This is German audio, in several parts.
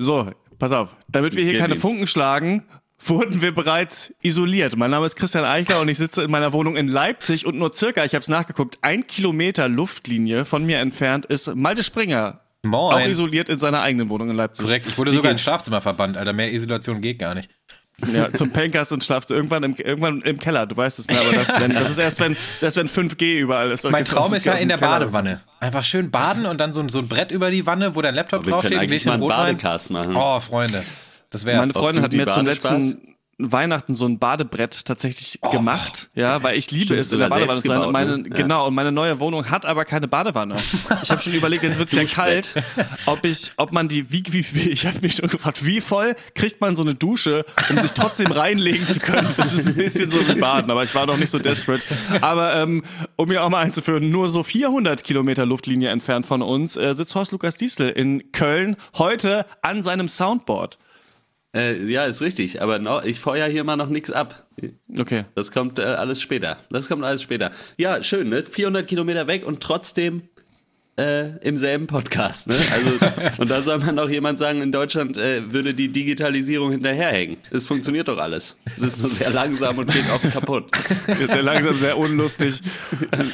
So, pass auf. Damit wir hier Gib keine ihm. Funken schlagen, wurden wir bereits isoliert. Mein Name ist Christian Eichler und ich sitze in meiner Wohnung in Leipzig und nur circa, ich habe es nachgeguckt, ein Kilometer Luftlinie von mir entfernt ist Malte Springer. Moin. Auch isoliert in seiner eigenen Wohnung in Leipzig. Korrekt, ich wurde Wie sogar ins? Schlafzimmer verbannt, Alter. Mehr Isolation geht gar nicht. Ja, zum Pankers und schlafst du irgendwann im, irgendwann im Keller, du weißt es, ne? Aber das, wenn, das ist erst wenn, erst wenn 5G überall ist. Mein Traum ist ja in der Keller. Badewanne. Einfach schön baden und dann so, ein- so ein Brett über die Wanne, wo dein Laptop Wir können draufsteht, ein eigentlich Gläschen mal einen. Badecast machen. Oh, Freunde. Das wär's. Meine Freundin hat die mir zum letzten Weihnachten so ein Badebrett tatsächlich gemacht, ja, weil ich liebe Stimmt, es in der Badewanne zu sein. Und meine, ne? Ja. Genau, und meine neue Wohnung hat aber keine Badewanne. Ich habe schon überlegt, jetzt wird's ja kalt, ob ich, ob man die, wie, wie, wie ich habe mich schon gefragt, wie voll kriegt man so eine Dusche, um sich trotzdem reinlegen zu können. Das ist ein bisschen so wie Baden, aber ich war noch nicht so desperate. Aber ähm, um mir auch mal einzuführen, nur so 400 Kilometer Luftlinie entfernt von uns äh, sitzt Horst Lukas Diesel in Köln heute an seinem Soundboard. Äh, ja, ist richtig. Aber noch, ich feuer hier mal noch nichts ab. Okay. Das kommt äh, alles später. Das kommt alles später. Ja, schön, ne? 400 Kilometer weg und trotzdem äh, im selben Podcast, ne? Also, und da soll man auch jemand sagen, in Deutschland äh, würde die Digitalisierung hinterherhängen. Es funktioniert doch alles. Es ist nur sehr langsam und geht oft kaputt. Sehr langsam, sehr unlustig,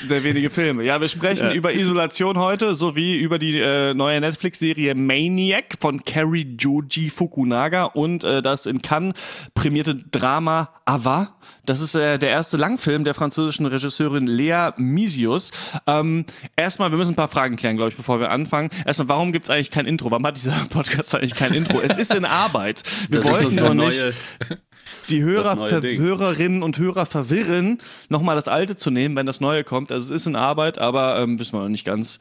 sehr wenige Filme. Ja, wir sprechen über Isolation heute sowie über die äh, neue Netflix-Serie Maniac von Kerry Joji Fukunaga und äh, das in Cannes prämierte Drama Ava. Das ist äh, der erste Langfilm der französischen Regisseurin Lea Misius. Ähm, erstmal, wir müssen ein paar Fragen klären, glaube ich, bevor wir anfangen. Erstmal, warum gibt's eigentlich kein Intro? Warum hat dieser Podcast eigentlich kein Intro? Es ist in Arbeit. Wir Das wollten nur nicht die Hörer. Hörerinnen und Hörer verwirren, nochmal das alte zu nehmen, wenn das neue kommt. Also es ist in Arbeit, aber ähm, wissen wir noch nicht ganz,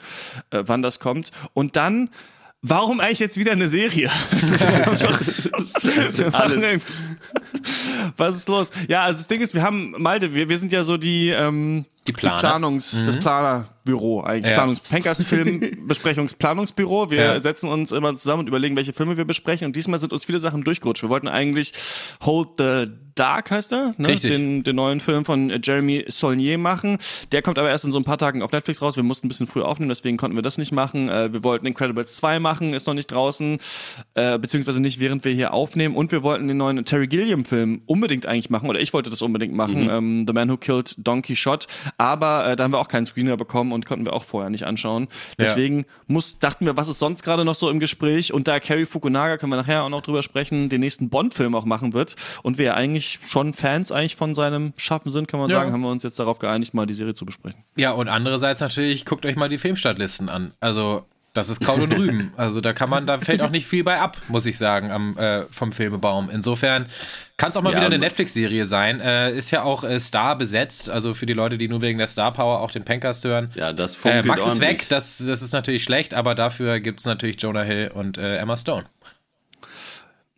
äh, wann das kommt. Und dann, warum eigentlich jetzt wieder eine Serie? Alles. Was ist los? Ja, also das Ding ist, wir haben, Malte, wir, wir sind ja so die, ähm, Die Planer. Planungs, das Planerbüro eigentlich. Ja. Planungs Pankers Film Besprechungsplanungsbüro. Wir Ja. setzen uns immer zusammen und überlegen, welche Filme wir besprechen. Und diesmal sind uns viele Sachen durchgerutscht. Wir wollten eigentlich Hold the Dark heißt er, ne? Den, den neuen Film von Jeremy Saulnier machen. Der kommt aber erst in so ein paar Tagen auf Netflix raus. Wir mussten ein bisschen früh aufnehmen, deswegen konnten wir das nicht machen. Äh, wir wollten Incredibles 2 machen, ist noch nicht draußen, äh, beziehungsweise nicht, während wir hier aufnehmen. Und wir wollten den neuen Terry Gilliam-Film unbedingt eigentlich machen, oder ich wollte das unbedingt machen, ähm, The Man Who Killed Don Quixote. Aber äh, da haben wir auch keinen Screener bekommen und konnten wir auch vorher nicht anschauen. Deswegen muss, dachten wir, was ist sonst gerade noch so im Gespräch? Und da Carrie Fukunaga, können wir nachher auch noch drüber sprechen, den nächsten Bond-Film auch machen wird und wir ja eigentlich schon Fans eigentlich von seinem Schaffen sind, kann man Ja. sagen, haben wir uns jetzt darauf geeinigt, mal die Serie zu besprechen. Ja, und andererseits natürlich, guckt euch mal die Filmstartlisten an. Also, das ist Kraut und Rüben. Also, da kann man, da fällt auch nicht viel bei ab, muss ich sagen, am, äh, vom Filmebaum. Insofern kann es auch mal Ja, wieder eine und- Netflix-Serie sein. Äh, ist ja auch äh, Star besetzt, also für die Leute, die nur wegen der Star Power auch den Pankers hören. Ja, das Äh, funkelt Max ist weg, das, das ist natürlich schlecht, aber dafür gibt es natürlich Jonah Hill und äh, Emma Stone.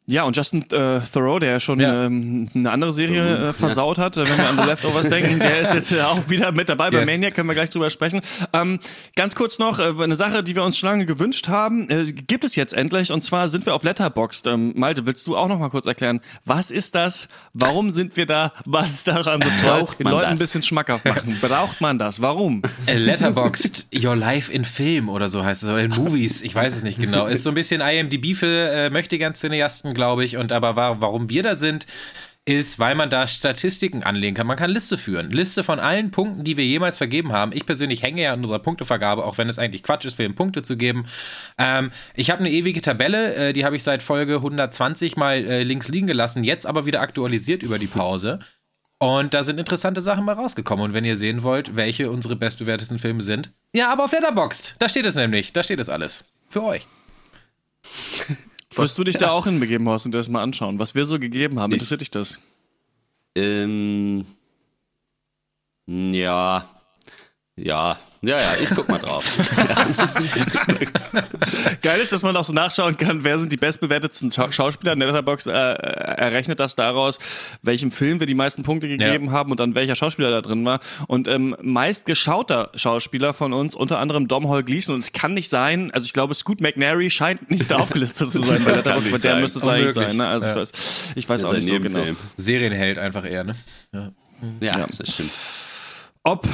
Ja, und Justin äh, Thoreau, der ja schon Ja. ähm, eine andere Serie äh, versaut hat, äh, wenn wir an The Leftovers denken, der ist jetzt äh, auch wieder mit dabei. Bei Yes. Maniac können wir gleich drüber sprechen. Ähm, ganz kurz noch, äh, eine Sache, die wir uns schon lange gewünscht haben, äh, gibt es jetzt endlich. Und zwar sind wir auf Letterboxd. Ähm, Malte, willst du auch noch mal kurz erklären, was ist das? Warum sind wir da? Was ist daran so toll? Braucht Den man Leuten ein das? bisschen schmackhaft machen. Braucht man das? Warum? Äh, Letterboxd Your Life in Film oder so heißt es, oder in Movies, ich weiß es nicht genau. Ist so ein bisschen IMDb für äh, Möchtegern-Cineasten, glaube ich. Und aber wa warum wir da sind, ist, weil man da Statistiken anlegen kann. Man kann Liste führen. Liste von allen Punkten, die wir jemals vergeben haben. Ich persönlich hänge ja an unserer Punktevergabe, auch wenn es eigentlich Quatsch ist, Film Punkte zu geben. Ähm, ich habe eine ewige Tabelle, äh, die habe ich seit Folge 120 mal äh, links liegen gelassen, jetzt aber wieder aktualisiert über die Pause. Und da sind interessante Sachen mal rausgekommen. Und wenn ihr sehen wollt, welche unsere bestbewertesten Filme sind, ja, aber auf Letterboxd, da steht es nämlich. Da steht es alles. Für euch. Wirst du dich da auch hinbegeben, Horst, und dir das mal anschauen? Was wir so gegeben haben, interessiert dich das? Ähm, ja. Ja. Ja, ja, ich guck mal drauf. Geil ist, dass man auch so nachschauen kann, wer sind die bestbewertetsten Schau Schauspieler. In der Letterboxd äh, errechnet das daraus, welchem Film wir die meisten Punkte gegeben haben und dann welcher Schauspieler da drin war. Und ähm, meist geschauter Schauspieler von uns, unter anderem Dom Hall Gleason. Und es kann nicht sein, also ich glaube, Scoot McNary scheint nicht aufgelistet zu sein bei nicht weil der sein. müsste es eigentlich sein. Ne? Also Ja. ich weiß, ich weiß auch nicht so genau. Serienheld einfach eher, ne? Ja. Ja, das stimmt. Ob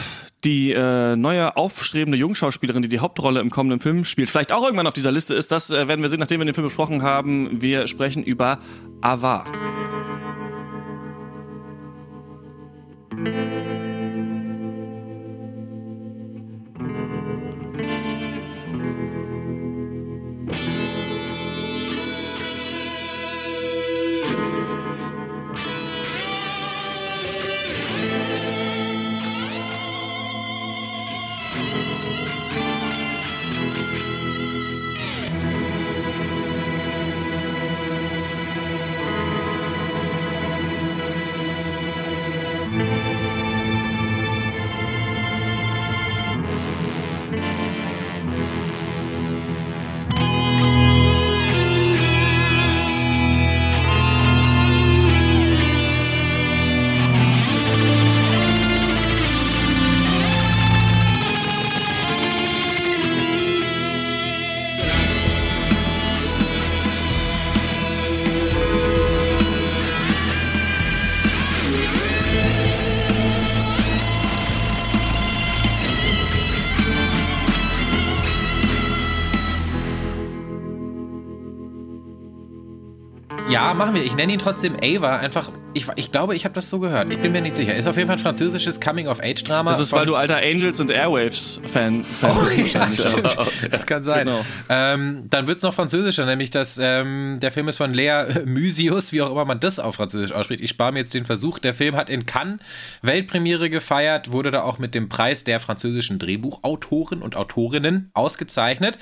die äh, neue aufstrebende Jungschauspielerin, die die Hauptrolle im kommenden Film spielt, vielleicht auch irgendwann auf dieser Liste ist. Das äh, werden wir sehen, nachdem wir den Film besprochen haben. Wir sprechen über Ava. Machen wir. Ich nenne ihn trotzdem Ava, einfach ich, ich glaube, ich habe das so gehört. Ich bin mir nicht sicher. Ist auf jeden Fall ein französisches Coming-of-Age-Drama. Das ist, weil du alter Angels und Airwaves-Fan Fan Oh, bist. ja, stimmt. Das kann sein. Genau. Ähm, dann wird es noch französischer, nämlich dass ähm, der Film ist von Lea Mysius, wie auch immer man das auf Französisch ausspricht. Ich spare mir jetzt den Versuch. Der Film hat in Cannes Weltpremiere gefeiert, wurde da auch mit dem Preis der französischen Drehbuchautoren und Autorinnen ausgezeichnet.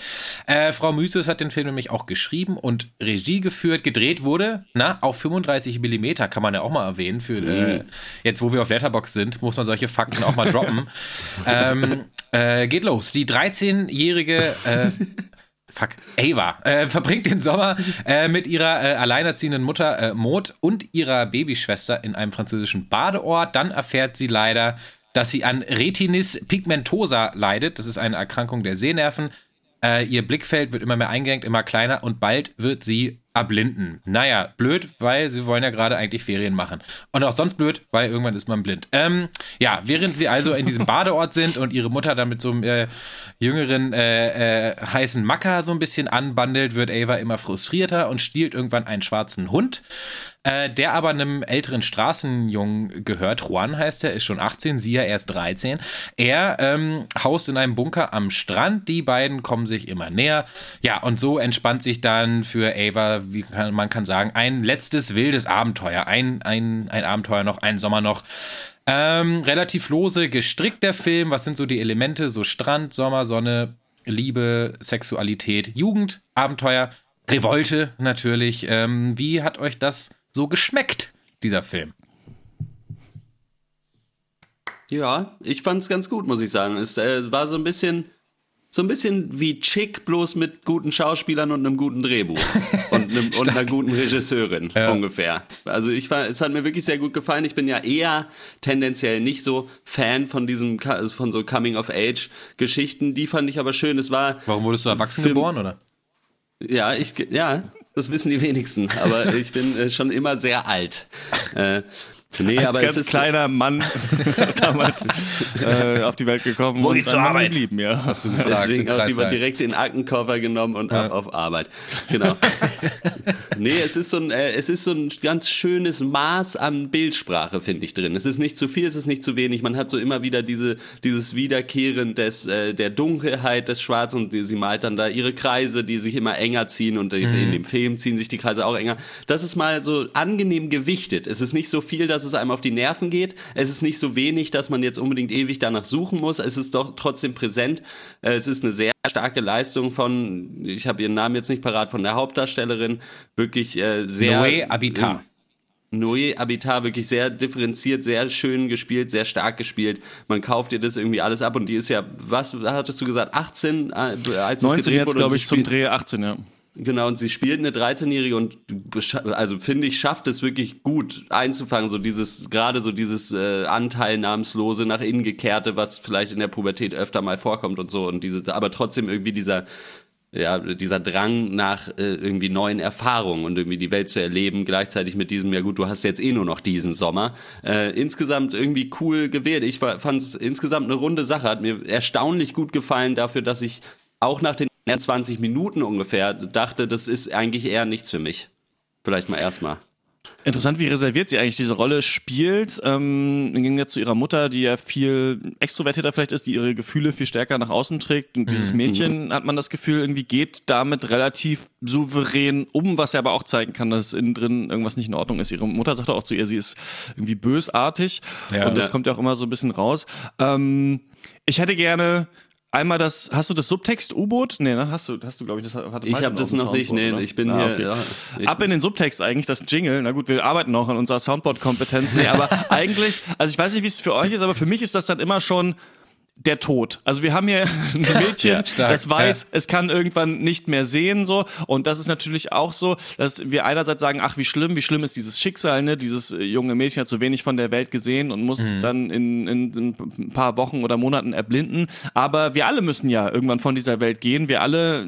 Äh, Frau Mysius hat den Film nämlich auch geschrieben und Regie geführt. Gedreht wurde, na, auf 35 Millimeter, kann man ja auch mal erwähnen. Für, äh, jetzt, wo wir auf Letterbox sind, muss man solche Fakten auch mal droppen. ähm, äh, geht los. Die 13-jährige äh, Fuck, Ava äh, verbringt den Sommer äh, mit ihrer äh, alleinerziehenden Mutter äh, Maud und ihrer Babyschwester in einem französischen Badeort. Dann erfährt sie leider, dass sie an Retinis pigmentosa leidet. Das ist eine Erkrankung der Sehnerven. Äh, ihr Blickfeld wird immer mehr eingeengt, immer kleiner und bald wird sie erblinden. Naja, blöd, weil sie wollen ja gerade eigentlich Ferien machen. Und auch sonst blöd, weil irgendwann ist man blind. Ähm, ja, während sie also in diesem Badeort sind und ihre Mutter dann mit so einem äh, jüngeren, äh, äh, heißen Macker so ein bisschen anbandelt, wird Ava immer frustrierter und stiehlt irgendwann einen schwarzen Hund. Äh, der aber einem älteren Straßenjungen gehört. Juan heißt er, ist schon 18, sie ja erst 13. Er ähm, haust in einem Bunker am Strand. Die beiden kommen sich immer näher. Ja, und so entspannt sich dann für Ava, wie kann, man kann sagen, ein letztes wildes Abenteuer. Ein, ein, ein Abenteuer noch, ein Sommer noch. Ähm, relativ lose gestrickt der Film. Was sind so die Elemente? So Strand, Sommer, Sonne, Liebe, Sexualität, Jugend, Abenteuer, Revolte natürlich. Ähm, wie hat euch das so geschmeckt, dieser Film? Ja, ich fand's ganz gut, muss ich sagen. Es äh, war so ein bisschen, so ein bisschen wie Chick, bloß mit guten Schauspielern und einem guten Drehbuch. und, einem, und einer guten Regisseurin, ungefähr. Also ich fand, es hat mir wirklich sehr gut gefallen. Ich bin ja eher tendenziell nicht so Fan von diesem, von so Coming-of-Age-Geschichten. Die fand ich aber schön. Es war, Warum wurdest du erwachsen Film- geboren, oder? ja, ich, ja, das wissen die wenigsten. Aber ich bin äh, schon immer sehr alt. Äh, nee, Als aber ganz es ist, kleiner Mann damals äh, auf die Welt gekommen. Wo und geht's dann zur Arbeit? Geblieben, ja. Hast du gefragt Deswegen auch die war Kreissaal. direkt in den Aktenkoffer genommen und ab auf Arbeit. Genau. nee, es ist so ein, äh, es ist so ein ganz schönes Maß an Bildsprache, finde ich, drin. Es ist nicht zu viel, es ist nicht zu wenig. Man hat so immer wieder diese, dieses Wiederkehren des, äh, der Dunkelheit des Schwarzen und die, sie malt dann da ihre Kreise, die sich immer enger ziehen und in dem Film ziehen sich die Kreise auch enger. Das ist mal so angenehm gewichtet. Es ist nicht so viel, dass es einem auf die Nerven geht. Es ist nicht so wenig, dass man jetzt unbedingt ewig danach suchen muss. Es ist doch trotzdem präsent. Äh, Es ist eine sehr starke Leistung von, ich habe ihren Namen jetzt nicht parat, von der Hauptdarstellerin. Wirklich äh, sehr. Noé Habitat. Noé Habitat wirklich sehr differenziert, sehr schön gespielt, sehr stark gespielt. Man kauft ihr das irgendwie alles ab und die ist ja, was hattest du gesagt, 18, äh, als es 19 gedreht jetzt, wurde? glaube ich, zum Dreh 18, ja. Genau, und sie spielt eine 13-Jährige und also finde ich, schafft es wirklich gut einzufangen, so dieses, gerade so dieses äh, Anteilnahmslose nach innen gekehrte, was vielleicht in der Pubertät öfter mal vorkommt und so und diese, aber trotzdem irgendwie dieser ja, dieser Drang nach äh, irgendwie neuen Erfahrungen und irgendwie die Welt zu erleben, gleichzeitig mit diesem, ja gut, du hast jetzt eh nur noch diesen Sommer. Äh, insgesamt irgendwie cool gewählt. Ich fand es insgesamt eine runde Sache, hat mir erstaunlich gut gefallen dafür, dass ich auch nach den 20 Minuten ungefähr dachte, das ist eigentlich eher nichts für mich. Vielleicht mal erstmal. Interessant, wie reserviert sie eigentlich diese Rolle spielt. Ähm, Im Gegensatz zu ihrer Mutter, die ja viel extrovertierter vielleicht ist, die ihre Gefühle viel stärker nach außen trägt. Und dieses mhm. Mädchen, hat man das Gefühl, irgendwie geht damit relativ souverän um, was ja aber auch zeigen kann, dass innen drin irgendwas nicht in Ordnung ist. Ihre Mutter sagt auch zu ihr, sie ist irgendwie bösartig. Ja, und das ja. kommt ja auch immer so ein bisschen raus. Ähm, ich hätte gerne einmal das, hast du das Subtext-U-Boot? Nee, ne? Hast du, hast du, glaube ich, das hat Ich habe das noch nicht, nee, oder? ich bin ah, hier. Okay. Ja, ich Ab in den Subtext eigentlich, das Jingle. Na gut, wir arbeiten noch an unserer Soundboard-Kompetenz. Nee, aber eigentlich, also ich weiß nicht, wie es für euch ist, aber für mich ist das dann immer schon der Tod. Also wir haben hier ein Mädchen, ja, das weiß, ja. es kann irgendwann nicht mehr sehen so und das ist natürlich auch so, dass wir einerseits sagen, ach wie schlimm, wie schlimm ist dieses Schicksal, ne? Dieses äh, junge Mädchen hat so wenig von der Welt gesehen und muss mhm. dann in, in, in, ein paar Wochen oder Monaten erblinden. Aber wir alle müssen ja irgendwann von dieser Welt gehen. Wir alle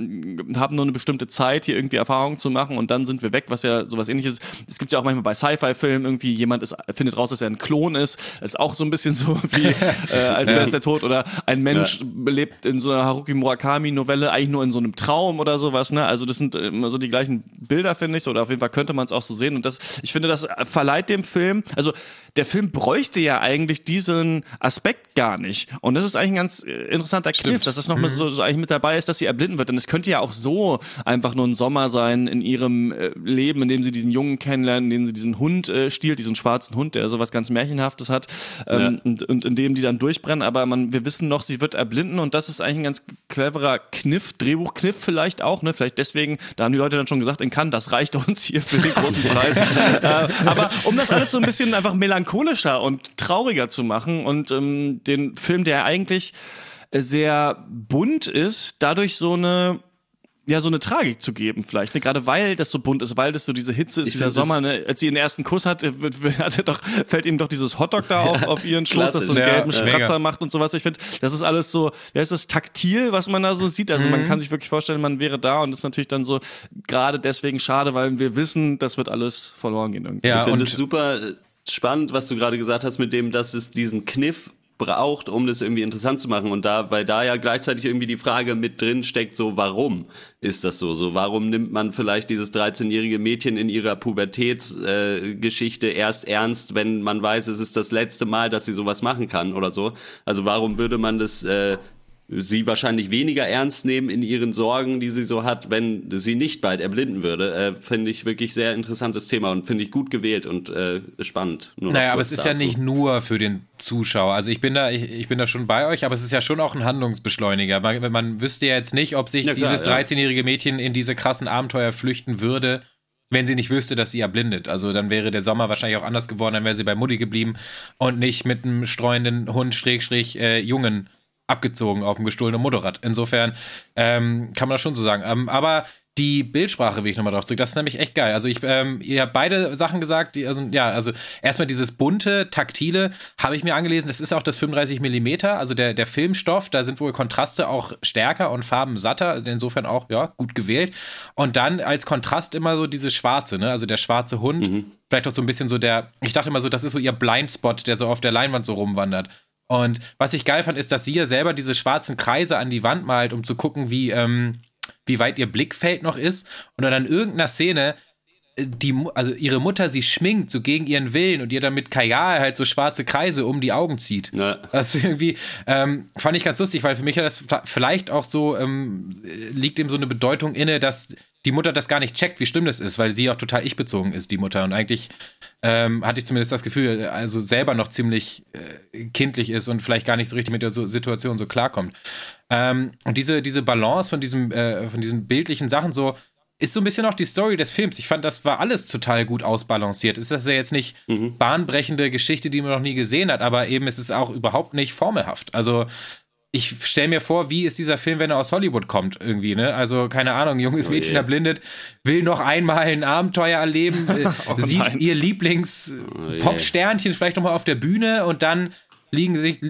haben nur eine bestimmte Zeit, hier irgendwie Erfahrungen zu machen und dann sind wir weg, was ja sowas ähnliches. Es gibt ja auch manchmal bei Sci-Fi-Filmen irgendwie jemand ist, findet raus, dass er ein Klon ist. Das ist auch so ein bisschen so wie äh, als wäre es der Tod oder ein Mensch ja. lebt in so einer Haruki Murakami Novelle eigentlich nur in so einem Traum oder sowas, ne? Also das sind immer so die gleichen Bilder, finde ich, oder auf jeden Fall könnte man es auch so sehen und das, ich finde, das verleiht dem Film, also der Film bräuchte ja eigentlich diesen Aspekt gar nicht. Und das ist eigentlich ein ganz äh, interessanter Kniff, dass das nochmal mhm. so, so eigentlich mit dabei ist, dass sie erblinden wird. Denn es könnte ja auch so einfach nur ein Sommer sein in ihrem äh, Leben, in dem sie diesen Jungen kennenlernen, in dem sie diesen Hund äh, stiehlt, diesen schwarzen Hund, der sowas ganz Märchenhaftes hat, ähm, ja. und, und in dem die dann durchbrennen. Aber man, wir wissen noch, sie wird erblinden und das ist eigentlich ein ganz cleverer Kniff, Drehbuchkniff vielleicht auch, ne? Vielleicht deswegen, da haben die Leute dann schon gesagt, in Cannes, das reicht uns hier für den großen Preis. äh, aber um das alles so ein bisschen einfach melancholisch melancholischer und trauriger zu machen und ähm, den Film, der eigentlich äh, sehr bunt ist, dadurch so eine ja, so eine Tragik zu geben, vielleicht, ne? Gerade weil das so bunt ist, weil das so diese Hitze ist, ich dieser Sommer, ne? Als sie den ersten Kuss hat, äh, hat er doch, fällt ihm doch dieses Hotdog da auf, auf ihren Schoß, das so einen ja, gelben Spratzer macht und sowas. Ich finde, das ist alles so, ja, ist das taktil, was man da so sieht. Also mhm. man kann sich wirklich vorstellen, man wäre da und das ist natürlich dann so gerade deswegen schade, weil wir wissen, das wird alles verloren gehen irgendwie. Ja, ich finde es super spannend, was du gerade gesagt hast, mit dem, dass es diesen Kniff braucht, um das irgendwie interessant zu machen. Und da, weil da ja gleichzeitig irgendwie die Frage mit drin steckt, so warum ist das so? So warum nimmt man vielleicht dieses 13-jährige Mädchen in ihrer Pubertätsgeschichte äh, erst ernst, wenn man weiß, es ist das letzte Mal, dass sie sowas machen kann oder so? Also warum würde man das äh, sie wahrscheinlich weniger ernst nehmen in ihren Sorgen, die sie so hat, wenn sie nicht bald erblinden würde. Äh, finde ich wirklich sehr interessantes Thema und finde ich gut gewählt und äh, spannend. naja, aber es ist dazu. ja nicht nur für den Zuschauer. Also ich bin da, ich, ich, bin da schon bei euch, aber es ist ja schon auch ein Handlungsbeschleuniger. Man, man wüsste ja jetzt nicht, ob sich ja, klar, dieses 13-jährige Mädchen in diese krassen Abenteuer flüchten würde, wenn sie nicht wüsste, dass sie erblindet. Also dann wäre der Sommer wahrscheinlich auch anders geworden, dann wäre sie bei Mutti geblieben und nicht mit einem streuenden Hund, Schrägstrich, äh, Jungen abgezogen auf dem gestohlenen Motorrad. Insofern ähm, kann man das schon so sagen. Ähm, aber die Bildsprache will ich nochmal drauf zurück. Das ist nämlich echt geil. Also ich, ähm, ihr habt beide Sachen gesagt, die, also ja, also erstmal dieses bunte, taktile habe ich mir angelesen. Das ist auch das 35 mm, also der, der Filmstoff. Da sind wohl Kontraste auch stärker und Farben satter. Also insofern auch ja gut gewählt. Und dann als Kontrast immer so dieses Schwarze, ne? Also der schwarze Hund. Mhm. Vielleicht auch so ein bisschen so der. Ich dachte immer so, das ist so ihr Blindspot, der so auf der Leinwand so rumwandert. Und was ich geil fand, ist, dass sie ja selber diese schwarzen Kreise an die Wand malt, um zu gucken, wie, ähm, wie weit ihr Blickfeld noch ist. Und dann in irgendeiner Szene äh, die, also ihre Mutter sie schminkt, so gegen ihren Willen und ihr dann mit Kajal halt so schwarze Kreise um die Augen zieht. Ja. Das irgendwie ähm, fand ich ganz lustig, weil für mich hat das vielleicht auch so, ähm, liegt ihm so eine Bedeutung inne, dass die Mutter das gar nicht checkt, wie schlimm das ist, weil sie auch total ich-bezogen ist, die Mutter. Und eigentlich ähm, hatte ich zumindest das Gefühl, also selber noch ziemlich äh, kindlich ist und vielleicht gar nicht so richtig mit der so Situation so klarkommt. Ähm, und diese, diese Balance von diesem, äh, von diesen bildlichen Sachen so, ist so ein bisschen auch die Story des Films. Ich fand, das war alles total gut ausbalanciert. Ist das ja jetzt nicht mhm. bahnbrechende Geschichte, die man noch nie gesehen hat, aber eben ist es auch überhaupt nicht formelhaft. Also ich stelle mir vor, wie ist dieser Film, wenn er aus Hollywood kommt, irgendwie, ne? Also, keine Ahnung, junges oh Mädchen erblindet, will noch einmal ein Abenteuer erleben, äh, oh sieht ihr Lieblings-Pop-Sternchen oh vielleicht nochmal auf der Bühne und dann liegen sich,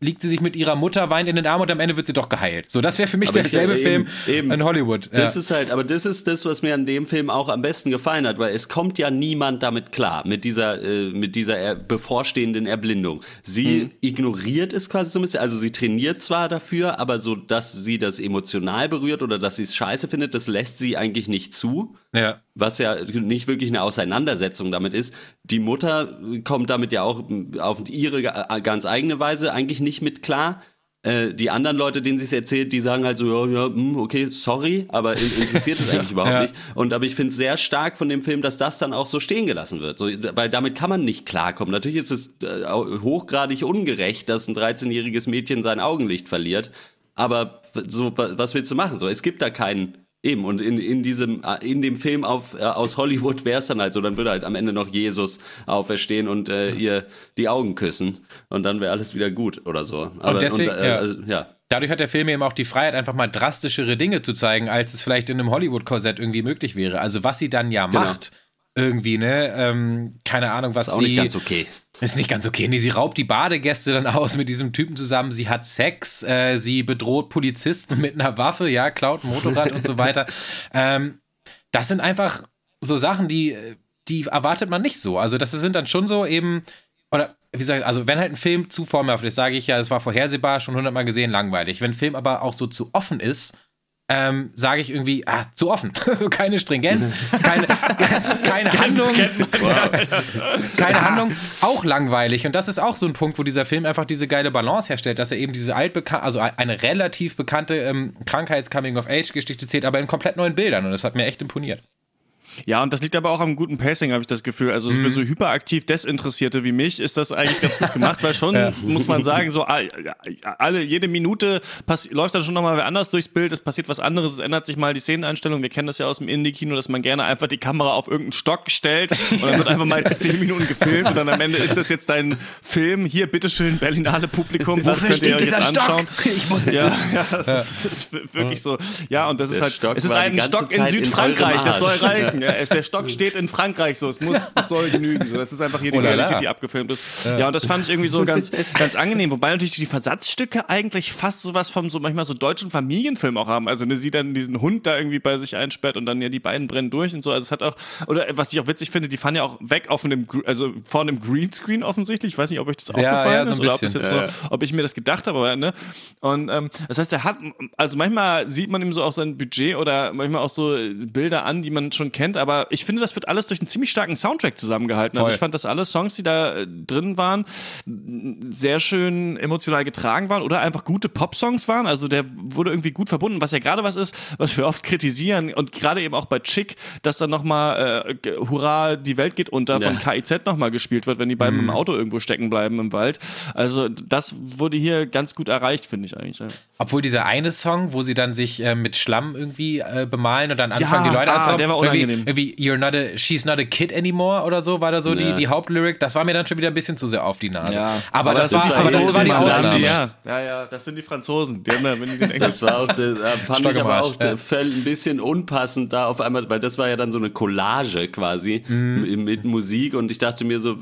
liegt sie sich mit ihrer Mutter, weint in den Arm und am Ende wird sie doch geheilt. So, das wäre für mich Aber derselbe ich- Film eben, eben. in Hollywood. Das ja. ist halt, aber das ist das, was mir an dem Film auch am besten gefallen hat, weil es kommt ja niemand damit klar, mit dieser, äh, mit dieser er bevorstehenden Erblindung. Sie Hm. ignoriert es quasi so ein bisschen, also sie trainiert zwar dafür, aber so, dass sie das emotional berührt oder dass sie es scheiße findet, das lässt sie eigentlich nicht zu. Ja. Was ja nicht wirklich eine Auseinandersetzung damit ist. Die Mutter kommt damit ja auch auf ihre ga- ganz eigene Weise eigentlich nicht mit klar. Äh, die anderen Leute, denen sie es erzählt, die sagen halt so, ja, ja, hm, okay, sorry, aber in- interessiert es eigentlich überhaupt Ja. nicht. Und aber ich finde es sehr stark von dem Film, dass das dann auch so stehen gelassen wird. So, weil damit kann man nicht klarkommen. Natürlich ist es äh, hochgradig ungerecht, dass ein 13-jähriges Mädchen sein Augenlicht verliert. Aber so, wa- was willst du machen? So, es gibt da keinen. Eben, und in, in diesem, äh, in dem Film auf, äh, aus Hollywood wäre es dann halt so, dann würde halt am Ende noch Jesus auferstehen und äh, ihr die Augen küssen und dann wäre alles wieder gut oder so. Aber, deswegen, äh, ja. also, ja. Dadurch hat der Film eben auch die Freiheit, einfach mal drastischere Dinge zu zeigen, als es vielleicht in einem Hollywood-Korsett irgendwie möglich wäre. Also was sie dann ja macht, irgendwie, ne, ähm, keine Ahnung, was Ist auch sie... nicht ganz okay. Ist nicht ganz okay. Nee, sie raubt die Badegäste dann aus mit diesem Typen zusammen. Sie hat Sex, äh, sie bedroht Polizisten mit einer Waffe, ja, klaut ein Motorrad und so weiter. Ähm, das sind einfach so Sachen, die, die erwartet man nicht so. Also, das sind dann schon so eben, oder wie sag ich, also wenn halt ein Film zu formelhaft ist, sage ich ja, es war vorhersehbar, schon hundertmal gesehen, langweilig. Wenn ein Film aber auch so zu offen ist, ähm, sage ich irgendwie, ah, zu offen. so keine Stringenz, keine, keine Handlung. keine Handlung, auch langweilig. Und das ist auch so ein Punkt, wo dieser Film einfach diese geile Balance herstellt, dass er eben diese altbekannte, also eine relativ bekannte ähm, Krankheits-Coming-of-Age-Geschichte zählt, aber in komplett neuen Bildern. Und das hat mir echt imponiert. Ja, und das liegt aber auch am guten Pacing, habe ich das Gefühl. Also Mhm. für so hyperaktiv Desinteressierte wie mich ist das eigentlich ganz gut gemacht, weil schon, muss man sagen, so all- alle, jede Minute läuft dann schon nochmal wer anders durchs Bild, es passiert was anderes, es ändert sich mal die Szeneneinstellung. Wir kennen das ja aus dem Indie-Kino, dass man gerne einfach die Kamera auf irgendeinen Stock stellt und dann wird einfach mal zehn Minuten gefilmt und dann am Ende ist das jetzt dein Film. Hier, bitteschön, Berlinale Publikum, was Wofür könnt ihr steht euch dieser jetzt Stock? anschauen? Ich muss es ja, wissen. ja, das ist, ist wirklich so. Ja, und das ist Der halt, Stock es ist ein Stock in Zeit in Südfrankreich, eurem das soll reichen. Ja, der Stock steht in Frankreich, so, es muss, das soll genügen. So, das ist einfach hier die Oh la la. Realität, die abgefilmt ist. Ja. und das fand ich irgendwie so ganz, ganz angenehm. Wobei natürlich die Versatzstücke eigentlich fast sowas vom so manchmal so deutschen Familienfilm auch haben. Also, ne, sie dann diesen Hund da irgendwie bei sich einsperrt und dann ja die beiden brennen durch und so. Also, es hat auch, oder was ich auch witzig finde, die fahren ja auch weg auf einem, also vor einem Greenscreen offensichtlich. Ich weiß nicht, ob euch das aufgefallen ja, so ein ist oder ob, das jetzt so, ob ich mir das gedacht habe, aber, ne? Und ähm, das heißt, er hat, also manchmal sieht man ihm so auch sein Budget oder manchmal auch so Bilder an, die man schon kennt, aber ich finde, das wird alles durch einen ziemlich starken Soundtrack zusammengehalten. Also Voll. ich fand, dass alle Songs, die da äh, drin waren, sehr schön emotional getragen waren oder einfach gute Pop-Songs waren. Also der wurde irgendwie gut verbunden, was ja gerade was ist, was wir oft kritisieren und gerade eben auch bei Chick, dass dann nochmal äh, Hurra, die Welt geht unter von Ja. KIZ nochmal gespielt wird, wenn die beiden im Auto irgendwo stecken bleiben im Wald. Also das wurde hier ganz gut erreicht, finde ich eigentlich. Ja. Obwohl dieser eine Song, wo sie dann sich äh, mit Schlamm irgendwie äh, bemalen und dann anfangen, Ja, die Leute ah, anzurauben. der war irgendwie, unangenehm. irgendwie, you're not a, she's not a kid anymore oder so, war da so die, Ja. die Hauptlyric. Das war mir dann schon wieder ein bisschen zu sehr auf die Nase. Ja. Aber, das, war, sind aber das war die. Ausnahme. Ja, ja, ja, das sind die Franzosen. Die haben ja, wenn die den Das war auch, äh, fand ich aber auch ja. ein bisschen unpassend da auf einmal, weil das war ja dann so eine Collage quasi Mhm. mit, Musik und ich dachte mir so,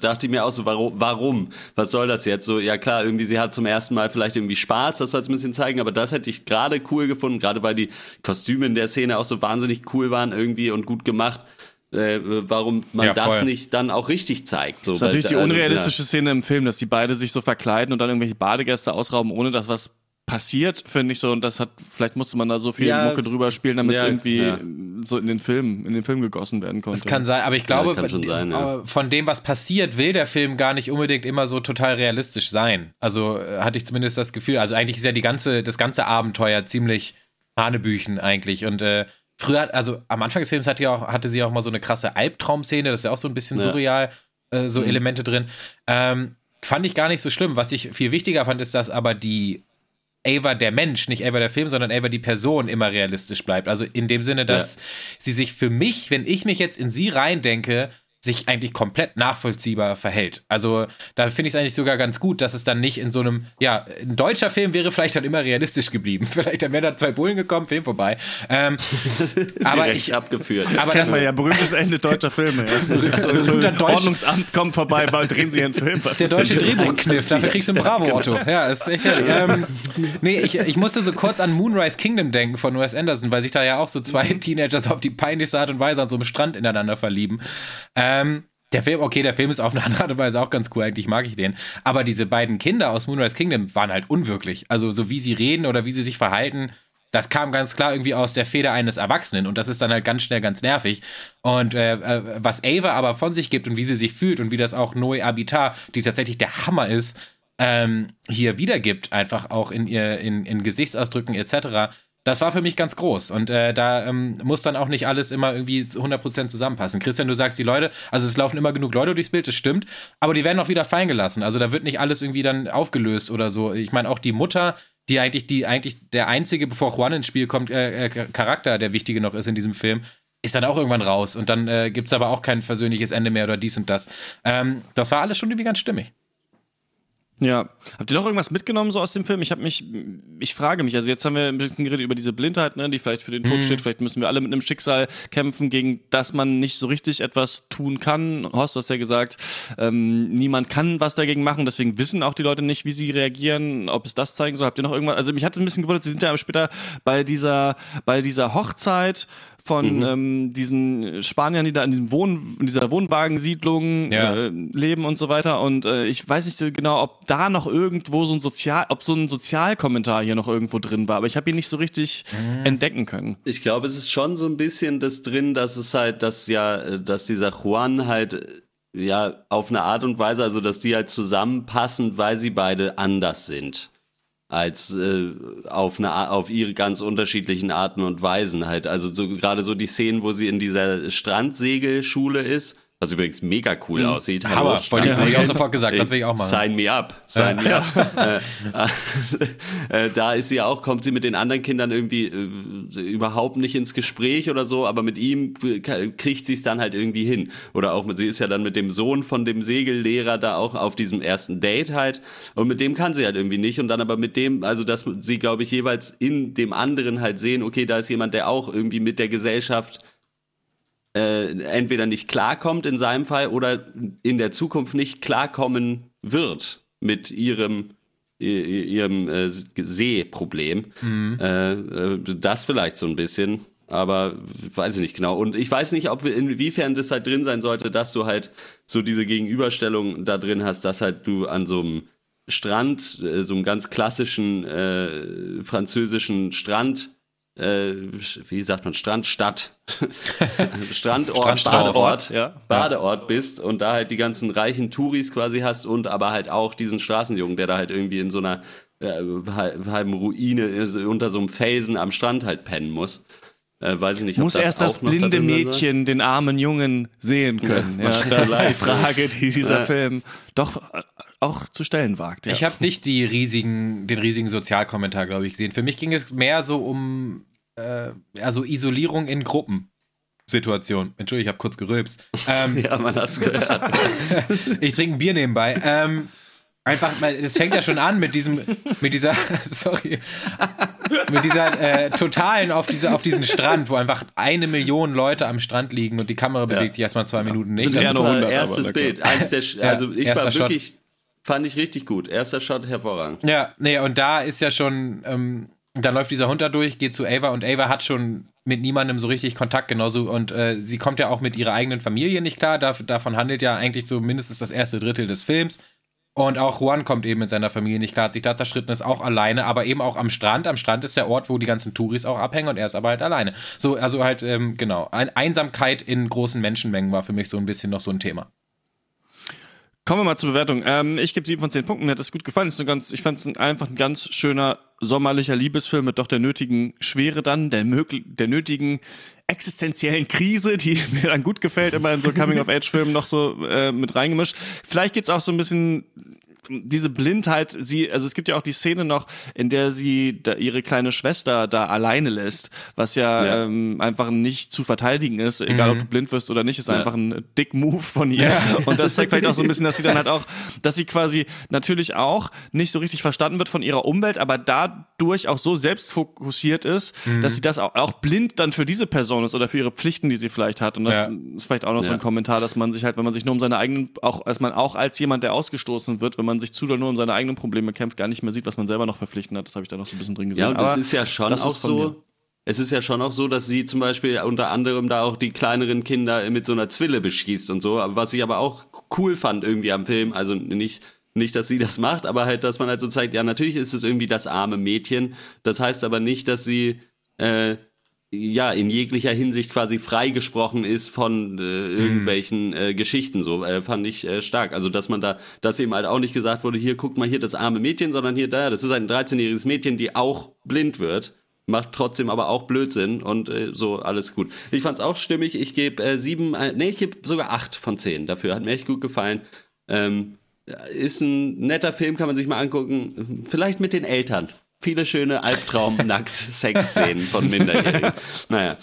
dachte mir auch so, warum, warum? Was soll das jetzt? So, ja klar, irgendwie sie hat zum ersten Mal vielleicht irgendwie Spaß, das soll es ein bisschen zeigen, aber das hätte ich gerade cool gefunden, gerade weil die Kostüme in der Szene auch so wahnsinnig cool waren irgendwie und gut gemacht. Äh, warum man Ja, das nicht dann auch richtig zeigt. So, Das ist natürlich die also, unrealistische Szene im Film, dass die beide sich so verkleiden und dann irgendwelche Badegäste ausrauben, ohne dass was passiert, finde ich so. Und das hat, vielleicht musste man da so viel Ja. Mucke drüber spielen, damit es Ja, irgendwie ja. so in den Film, in den Film gegossen werden konnte. Das kann sein, aber ich glaube, schon sein, ja. von dem, was passiert, will der Film gar nicht unbedingt immer so total realistisch sein. Also äh, hatte ich zumindest das Gefühl. Also eigentlich ist ja die ganze, das ganze Abenteuer ziemlich Hanebüchen eigentlich. Und äh, früher, also am Anfang des Films hatte, ja auch, hatte sie auch mal so eine krasse Albtraumszene, das ist ja auch so ein bisschen Ja. surreal, äh, Mhm. so Elemente drin. Ähm, fand ich gar nicht so schlimm. Was ich viel wichtiger fand, ist, dass aber die Ava der Mensch, nicht Ava der Film, sondern Ava die Person immer realistisch bleibt. Also in dem Sinne, dass sie sich für mich, wenn ich mich jetzt in sie reindenke, sich eigentlich komplett nachvollziehbar verhält. Also da finde ich es eigentlich sogar ganz gut, dass es dann nicht in so einem, ja, ein deutscher Film wäre vielleicht dann immer realistisch geblieben. Vielleicht dann wären da zwei Bullen gekommen, Film vorbei. Ähm, aber ich abgeführt. Aber das ist ja berühmtes Ende deutscher Filme. Ja. so, Deutsch Ordnungsamt kommt vorbei, weil drehen sie einen Film. Was der deutsche Drehbuchkniff, dafür kriegst du ein Bravo-Otto. Ja, ist echt. Ähm, nee, ich, ich musste so kurz an Moonrise Kingdom denken von Wes Anderson, weil sich da ja auch so zwei mhm. Teenagers auf die peinlichste Art und Weise an so einem Strand ineinander verlieben. Ähm, der Film, okay, der Film ist auf eine andere Art und Weise auch ganz cool, eigentlich mag ich den. Aber diese beiden Kinder aus Moonrise Kingdom waren halt unwirklich. Also, so wie sie reden oder wie sie sich verhalten, das kam ganz klar irgendwie aus der Feder eines Erwachsenen und das ist dann halt ganz schnell ganz nervig. Und äh, äh, was Ava aber von sich gibt und wie sie sich fühlt und wie das auch Noe Habitat, die tatsächlich der Hammer ist, ähm, hier wiedergibt, einfach auch in ihr in, in Gesichtsausdrücken etc., das war für mich ganz groß. Und äh, da ähm, muss dann auch nicht alles immer irgendwie 100% zusammenpassen. Christian, du sagst, die Leute, also es laufen immer genug Leute durchs Bild, das stimmt, aber die werden auch wieder fallen gelassen. Also da wird nicht alles irgendwie dann aufgelöst oder so. Ich meine, auch die Mutter, die eigentlich, die eigentlich der einzige, bevor Juan ins Spiel kommt, äh, äh, Charakter, der wichtige noch ist in diesem Film, ist dann auch irgendwann raus. Und dann äh, gibt es aber auch kein versöhnliches Ende mehr oder dies und das. Ähm, das war alles schon irgendwie ganz stimmig. Ja. Habt ihr noch irgendwas mitgenommen so aus dem Film? Ich habe mich, ich frage mich, also jetzt haben wir ein bisschen geredet über diese Blindheit, ne, die vielleicht für den Tod mhm. steht. Vielleicht müssen wir alle mit einem Schicksal kämpfen, gegen das man nicht so richtig etwas tun kann. Horst, du hast ja gesagt, ähm, niemand kann was dagegen machen, deswegen wissen auch die Leute nicht, wie sie reagieren, ob es das zeigen soll. Habt ihr noch irgendwas? Also mich hat ein bisschen gewundert, sie sind ja später bei dieser, bei dieser Hochzeit von mhm. ähm, diesen Spaniern, die da in, diesem Wohn in dieser Wohnwagensiedlung ja. äh, leben und so weiter. Und äh, ich weiß nicht so genau, ob da noch irgendwo so ein Sozial, ob so ein Sozialkommentar hier noch irgendwo drin war, aber ich habe ihn nicht so richtig mhm. entdecken können. Ich glaube, es ist schon so ein bisschen das drin, dass es halt, dass ja, dass dieser Juan halt ja auf eine Art und Weise, also dass die halt zusammenpassen, weil sie beide anders sind als äh, auf eine auf ihre ganz unterschiedlichen Arten und Weisen halt. Also so gerade so die Szenen, wo sie in dieser Strandsegelschule ist was übrigens mega cool mhm. aussieht. Hammer, wollte ich, ich auch sofort gesagt, das will ich auch machen. Sign me up, sign me up. Äh, äh, da ist sie auch, kommt sie mit den anderen Kindern irgendwie äh, überhaupt nicht ins Gespräch oder so, aber mit ihm kriegt sie es dann halt irgendwie hin. Oder auch mit, sie ist ja dann mit dem Sohn von dem Segellehrer da auch auf diesem ersten Date halt und mit dem kann sie halt irgendwie nicht und dann aber mit dem, also dass sie glaube ich jeweils in dem anderen halt sehen, okay, da ist jemand, der auch irgendwie mit der Gesellschaft äh, entweder nicht klarkommt in seinem Fall oder in der Zukunft nicht klarkommen wird mit ihrem ihrem äh, Sehproblem. Mhm. Äh, äh, das vielleicht so ein bisschen, aber weiß ich nicht genau. Und ich weiß nicht, ob inwiefern das halt drin sein sollte, dass du halt so diese Gegenüberstellung da drin hast, dass halt du an so einem Strand, äh, so einem ganz klassischen äh, französischen Strand äh, wie sagt man, Strandstadt, Strandort, Badeort, ja. Badeort bist und da halt die ganzen reichen Touris quasi hast und aber halt auch diesen Straßenjungen, der da halt irgendwie in so einer äh, halben Ruine äh, unter so einem Felsen am Strand halt pennen muss. Äh, weiß ich nicht, Muss das erst das blinde da Mädchen den armen Jungen sehen können. Ja, ja das ist die Frage, die dieser Film doch äh, auch zu stellen wagt. Ja. Ich habe nicht die riesigen, den riesigen Sozialkommentar, glaube ich, gesehen. Für mich ging es mehr so um äh, also Isolierung in Gruppen. Situation. Entschuldigung, ich habe kurz gerülpst. Ähm, ja, man hat's gehört. ich trinke ein Bier nebenbei. Ähm, einfach, es fängt ja schon an mit diesem, mit dieser, sorry, mit dieser äh, totalen auf, diese, auf diesen Strand, wo einfach eine Million Leute am Strand liegen und die Kamera bewegt ja. sich erstmal zwei Minuten nicht. Das, das ist unser erstes Bild. Eins der, also ich war wirklich, Shot. fand ich richtig gut. Erster Shot hervorragend. Ja, nee, und da ist ja schon, ähm, dann läuft dieser Hund da durch, geht zu Ava und Ava hat schon mit niemandem so richtig Kontakt, genauso. Und äh, sie kommt ja auch mit ihrer eigenen Familie nicht klar. Da, davon handelt ja eigentlich so mindestens das erste Drittel des Films. Und auch Juan kommt eben mit seiner Familie nicht klar, hat sich da zerschritten, ist auch alleine, aber eben auch am Strand. Am Strand ist der Ort, wo die ganzen Touris auch abhängen und er ist aber halt alleine. So, also halt, ähm, genau. Ein Einsamkeit in großen Menschenmengen war für mich so ein bisschen noch so ein Thema. Kommen wir mal zur Bewertung. Ähm, ich gebe sieben von zehn Punkten. Mir hat das gut gefallen. Ist ganz, ich fand es einfach ein ganz schöner sommerlicher Liebesfilm mit doch der nötigen Schwere dann, der, der nötigen existenziellen Krise, die mir dann gut gefällt, immer in so Coming-of-Age-Filmen noch so äh, mit reingemischt. Vielleicht geht's auch so ein bisschen diese Blindheit, sie, also es gibt ja auch die Szene noch, in der sie ihre kleine Schwester da alleine lässt, was ja, Ja. Ähm, einfach nicht zu verteidigen ist, egal ob du blind wirst oder nicht, ist Ja. einfach ein dick Move von ihr. Und das zeigt vielleicht auch so ein bisschen, dass sie dann halt auch, dass sie quasi natürlich auch nicht so richtig verstanden wird von ihrer Umwelt, aber dadurch auch so selbstfokussiert ist, dass sie das auch, auch blind dann für diese Person ist oder für ihre Pflichten, die sie vielleicht hat. Und das Ja. ist vielleicht auch noch so Ja. ein Kommentar, dass man sich halt, wenn man sich nur um seine eigenen, auch, als man auch als jemand, der ausgestoßen wird, wenn man sich zu doll nur um seine eigenen Probleme kämpft, gar nicht mehr sieht, was man selber noch verpflichten hat. Das habe ich da noch so ein bisschen drin gesehen. Ja, und das Aber ist ja schon auch von mir. so. Es ist ja schon auch so, dass sie zum Beispiel unter anderem da auch die kleineren Kinder mit so einer Zwille beschießt und so. Was ich aber auch cool fand irgendwie am Film, also nicht, nicht, dass sie das macht, aber halt, dass man halt so zeigt, ja, natürlich ist es irgendwie das arme Mädchen. Das heißt aber nicht, dass sie äh, ja in jeglicher Hinsicht quasi freigesprochen ist von äh, irgendwelchen äh, Geschichten. So äh, fand ich äh, stark. Also dass man da, dass eben halt auch nicht gesagt wurde, hier guck mal hier das arme Mädchen, sondern hier da, das ist ein 13-jähriges Mädchen, die auch blind wird. Macht trotzdem aber auch Blödsinn und äh, so alles gut. Ich fand's auch stimmig. Ich gebe äh, sieben, nee, ich gebe sogar acht von zehn dafür. Hat mir echt gut gefallen. Ähm, ist ein netter Film, kann man sich mal angucken. Vielleicht mit den Eltern. Viele schöne Albtraum-Nackt-Sex-Szenen von Minderjährigen. Naja.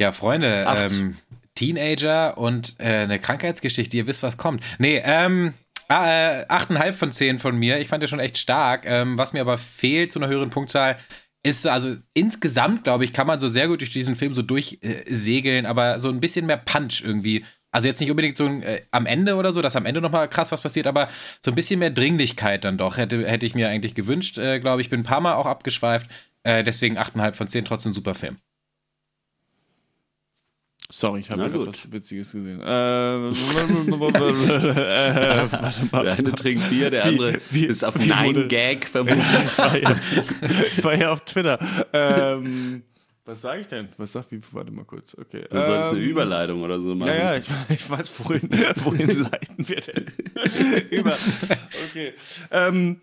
Ja, Freunde, ähm, Teenager und äh, eine Krankheitsgeschichte, ihr wisst, was kommt. Nee, ähm, ah, äh, 8,5 von 10 von mir. Ich fand den schon echt stark. Ähm, was mir aber fehlt zu einer höheren Punktzahl, ist also insgesamt, glaube ich, kann man so sehr gut durch diesen Film so durchsegeln, aber so ein bisschen mehr Punch irgendwie. Also jetzt nicht unbedingt so äh, am Ende oder so, dass am Ende nochmal krass was passiert, aber so ein bisschen mehr Dringlichkeit dann doch. Hätte, hätte ich mir eigentlich gewünscht, äh, glaube ich. Bin ein paar Mal auch abgeschweift. Äh, deswegen 8,5 von 10, trotzdem super Film. Sorry, ich habe ja grad gut. was Witziges gesehen. Äh, äh, warte mal. Der eine trinkt Bier, der andere wie- ist auf wie wurde- Nein Gag vermutlich. ich, war ja, ich war ja auf Twitter. Ähm, was sage ich denn? Was sagt wie? Warte mal kurz. Okay. Du solltest eine Ähm, Überleitung oder so machen. Ja, ja, ich, ich weiß, wohin, wohin leiten wir denn? Über. Okay. Ähm,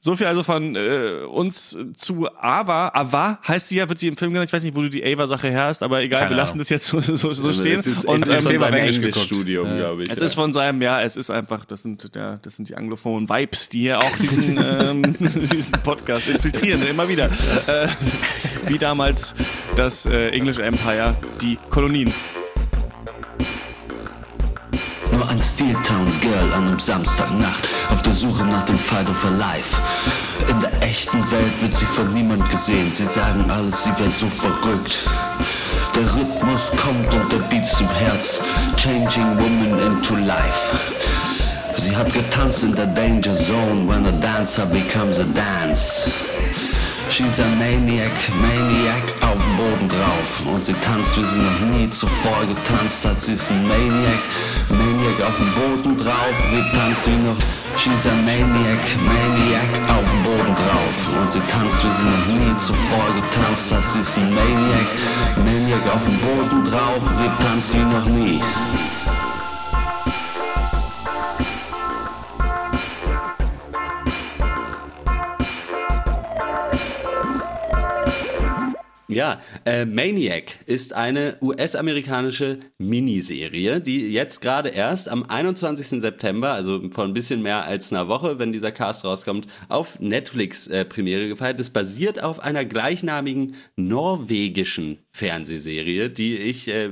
so viel also von äh, uns zu Ava. Ava heißt sie ja, wird sie im Film genannt. Ich weiß nicht, wo du die Ava-Sache her hast, aber egal, Keine wir lassen Ahnung. das jetzt so, so, so stehen. Es ist, und es ist ähm, von seinem Englisch geguckt. Englischstudium, glaube ich. es ja. ist von seinem, ja, es ist einfach, das sind, ja, das sind die anglophonen Vibes, die hier auch diesen, ähm, diesen Podcast infiltrieren, immer wieder. Äh, wie damals das äh, English Empire, die Kolonien. Nur ein Steel Town Girl an einem Samstagnacht auf der Suche nach dem Fight of her Life. In der echten Welt wird sie von niemand gesehen. Sie sagen alles, sie wäre so verrückt. Der Rhythmus kommt und der Beat zum Herz. Changing woman into life. Sie hat getanzt in der Danger Zone when a dancer becomes a dance. She's a maniac, maniac auf dem Boden drauf. Und sie tanzt, wie sie noch nie zuvor getanzt hat. Sie ist ein Maniac, maniac auf dem Boden drauf. Wir tanzt wie noch. She's a maniac, maniac auf dem Boden drauf. Und sie tanzt, wie sie noch nie zuvor getanzt hat. Sie ist ein Maniac, maniac auf dem Boden drauf. Wir tanzt wie noch nie. Ja, äh, Maniac ist eine US-amerikanische Miniserie, die jetzt gerade erst am 21. September, also vor ein bisschen mehr als einer Woche, wenn dieser Cast rauskommt, auf Netflix äh, Premiere gefeiert ist. Basiert auf einer gleichnamigen norwegischen Fernsehserie, die ich, äh,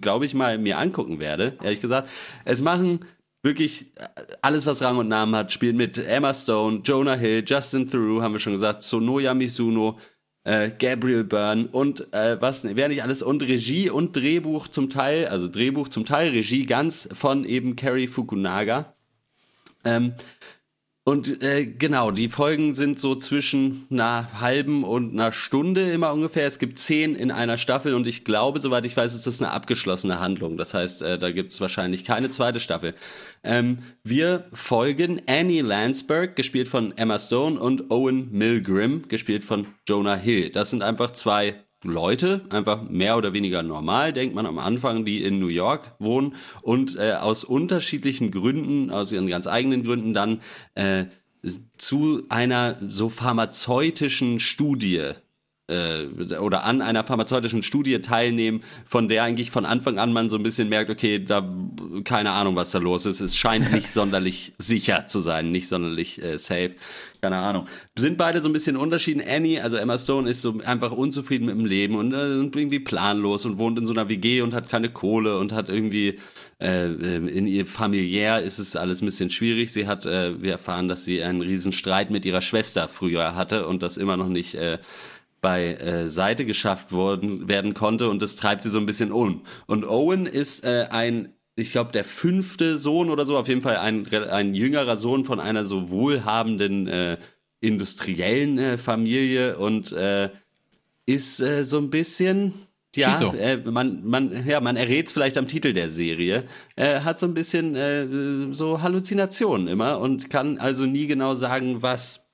glaube ich, mal mir angucken werde, ehrlich gesagt. Es machen wirklich alles, was Rang und Namen hat, spielt mit Emma Stone, Jonah Hill, Justin Theroux, haben wir schon gesagt, Sonoya Misuno, äh, Gabriel Byrne und äh, was, wer nicht alles, und Regie und Drehbuch zum Teil, also Drehbuch zum Teil, Regie ganz von eben Cary Fukunaga. Ähm, und äh, genau, die Folgen sind so zwischen einer halben und einer Stunde immer ungefähr. Es gibt zehn in einer Staffel und ich glaube, soweit ich weiß, ist das eine abgeschlossene Handlung. Das heißt, äh, da gibt es wahrscheinlich keine zweite Staffel. Ähm, wir folgen Annie Landsberg, gespielt von Emma Stone, und Owen Milgrim, gespielt von Jonah Hill. Das sind einfach zwei Leute, einfach mehr oder weniger normal, denkt man am Anfang, die in New York wohnen und äh, aus unterschiedlichen Gründen, aus ihren ganz eigenen Gründen dann äh, zu einer so pharmazeutischen Studie äh, oder an einer pharmazeutischen Studie teilnehmen, von der eigentlich von Anfang an man so ein bisschen merkt, okay, da keine Ahnung, was da los ist. Es scheint nicht sonderlich sicher zu sein, nicht sonderlich äh, safe. Keine Ahnung. Sind beide so ein bisschen unterschieden. Annie, also Emma Stone, ist so einfach unzufrieden mit dem Leben und, äh, und irgendwie planlos und wohnt in so einer WG und hat keine Kohle und hat irgendwie äh, in ihr familiär ist es alles ein bisschen schwierig. Sie hat, äh, wir erfahren, dass sie einen riesen Streit mit ihrer Schwester früher hatte und das immer noch nicht äh, bei äh, Seite geschafft worden, werden konnte und das treibt sie so ein bisschen um. Und Owen ist äh, ein, ich glaube, der fünfte Sohn oder so, auf jeden Fall ein, ein jüngerer Sohn von einer so wohlhabenden äh, industriellen äh, Familie und äh, ist äh, so ein bisschen ja, äh, man, man, ja, man errät es vielleicht am Titel der Serie. Äh, hat so ein bisschen so Halluzinationen immer und kann also nie genau sagen, was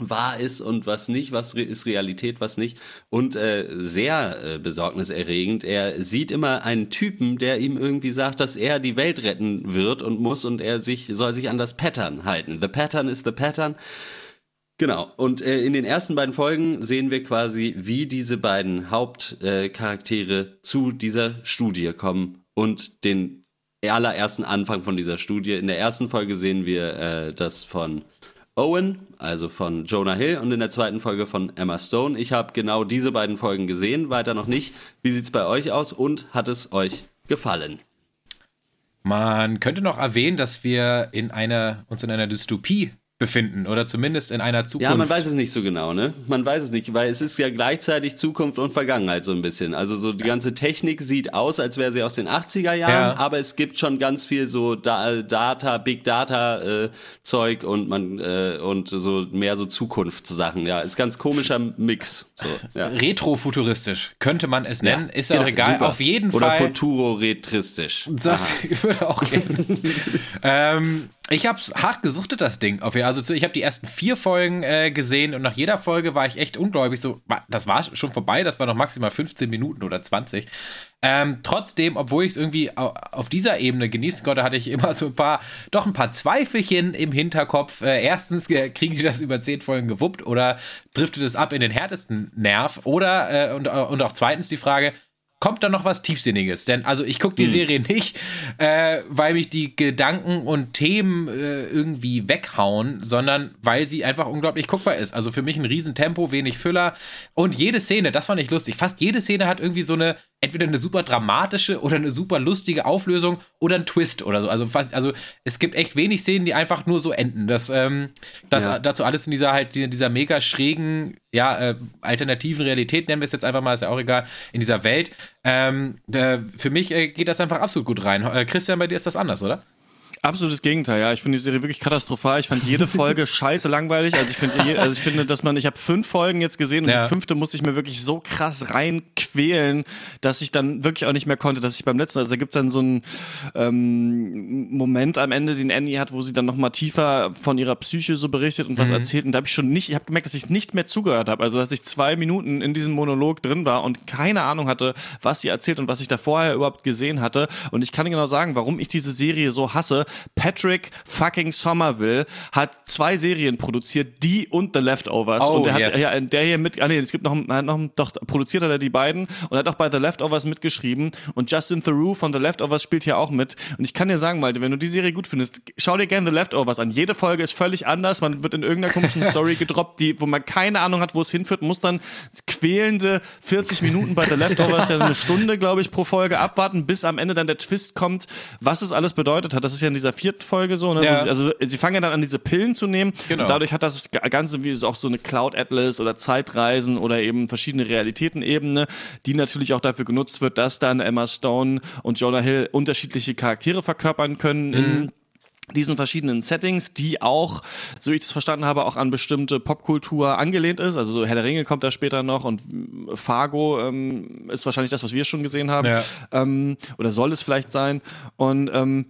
wahr ist und was nicht, was ist Realität, was nicht. Und äh, sehr äh, besorgniserregend, er sieht immer einen Typen, der ihm irgendwie sagt, dass er die Welt retten wird und muss und er sich, soll sich an das Pattern halten. The Pattern is the Pattern. Genau, und äh, in den ersten beiden Folgen sehen wir quasi, wie diese beiden Hauptcharaktere äh, zu dieser Studie kommen und den allerersten Anfang von dieser Studie. In der ersten Folge sehen wir äh, das von Owen, also von Jonah Hill, und in der zweiten Folge von Emma Stone. Ich habe genau diese beiden Folgen gesehen, weiter noch nicht. Wie sieht's bei euch aus und hat es euch gefallen? Man könnte noch erwähnen, dass wir in einer, uns in einer Dystopie befinden oder zumindest in einer Zukunft. Ja, man weiß es nicht so genau, ne? Man weiß es nicht, weil es ist ja gleichzeitig Zukunft und Vergangenheit so ein bisschen. Also so die ganze Technik sieht aus, als wäre sie aus den 80er Jahren, ja. aber es gibt schon ganz viel so da Data, Big Data äh, Zeug und man äh, und so mehr so Zukunftssachen. Ja, ist ganz komischer Mix. So, ja. Retrofuturistisch könnte man es nennen, ja, ist auch genau, egal. Super. Auf jeden Fall. Oder Futuro-retristisch. Das Aha. würde auch gehen. ähm, ich habe hart gesuchtet, das Ding. Also ich habe die ersten vier Folgen äh, gesehen und nach jeder Folge war ich echt ungläubig. So, das war schon vorbei, das war noch maximal 15 Minuten oder 20. Ähm, trotzdem, obwohl ich es irgendwie auf dieser Ebene genießen konnte, hatte ich immer so ein paar, doch ein paar Zweifelchen im Hinterkopf. Äh, erstens, äh, kriegen die das über zehn Folgen gewuppt oder driftet es ab in den härtesten Nerv? Oder, äh, und, und auch zweitens die Frage, kommt da noch was Tiefsinniges. Denn also ich gucke die hm. Serie nicht, äh, weil mich die Gedanken und Themen äh, irgendwie weghauen, sondern weil sie einfach unglaublich guckbar ist. Also für mich ein Riesentempo, wenig Füller und jede Szene, das fand ich lustig. Fast jede Szene hat irgendwie so eine entweder eine super dramatische oder eine super lustige Auflösung oder ein Twist oder so. Also, fast, also es gibt echt wenig Szenen, die einfach nur so enden. Das, ähm, das ja. dazu alles in dieser halt dieser mega schrägen, ja, äh, alternativen Realität, nennen wir es jetzt einfach mal, ist ja auch egal, in dieser Welt. Ähm, der, für mich äh, geht das einfach absolut gut rein. Äh, Christian, bei dir ist das anders, oder? Absolutes Gegenteil, ja. Ich finde die Serie wirklich katastrophal. Ich fand jede Folge scheiße langweilig. Also ich finde, also ich finde, dass man, ich habe fünf Folgen jetzt gesehen und ja. die fünfte musste ich mir wirklich so krass reinquälen, dass ich dann wirklich auch nicht mehr konnte, dass ich beim letzten, also da gibt es dann so einen ähm, Moment am Ende, den Annie hat, wo sie dann nochmal tiefer von ihrer Psyche so berichtet und was mhm. erzählt. Und da habe ich schon nicht, ich habe gemerkt, dass ich nicht mehr zugehört habe. Also dass ich zwei Minuten in diesem Monolog drin war und keine Ahnung hatte, was sie erzählt und was ich da vorher überhaupt gesehen hatte. Und ich kann genau sagen, warum ich diese Serie so hasse. Patrick fucking Somerville hat zwei Serien produziert, die und The Leftovers. Oh, und der yes. hat ja, der hier mit, ah nee, es gibt noch, noch doch, produziert hat er die beiden und hat auch bei The Leftovers mitgeschrieben. Und Justin Theroux von The Leftovers spielt hier auch mit. Und ich kann dir sagen, Malte, wenn du die Serie gut findest, schau dir gerne The Leftovers an. Jede Folge ist völlig anders. Man wird in irgendeiner komischen Story gedroppt, die, wo man keine Ahnung hat, wo es hinführt, muss dann quälende 40 Minuten bei The Leftovers, ja eine Stunde, glaube ich, pro Folge abwarten, bis am Ende dann der Twist kommt, was es alles bedeutet hat. Das ist ja in dieser vierten Folge so, ne? Ja. Sie, also sie fangen ja dann an, diese Pillen zu nehmen. Genau. Und dadurch hat das Ganze wie auch so eine Cloud Atlas oder Zeitreisen oder eben verschiedene Realitätenebene, die natürlich auch dafür genutzt wird, dass dann Emma Stone und Jonah Hill unterschiedliche Charaktere verkörpern können mhm. in diesen verschiedenen Settings, die auch, so ich es verstanden habe, auch an bestimmte Popkultur angelehnt ist. Also so Herr der Ringe kommt da später noch und Fargo ähm, ist wahrscheinlich das, was wir schon gesehen haben. Ja. Ähm, oder soll es vielleicht sein. Und ähm,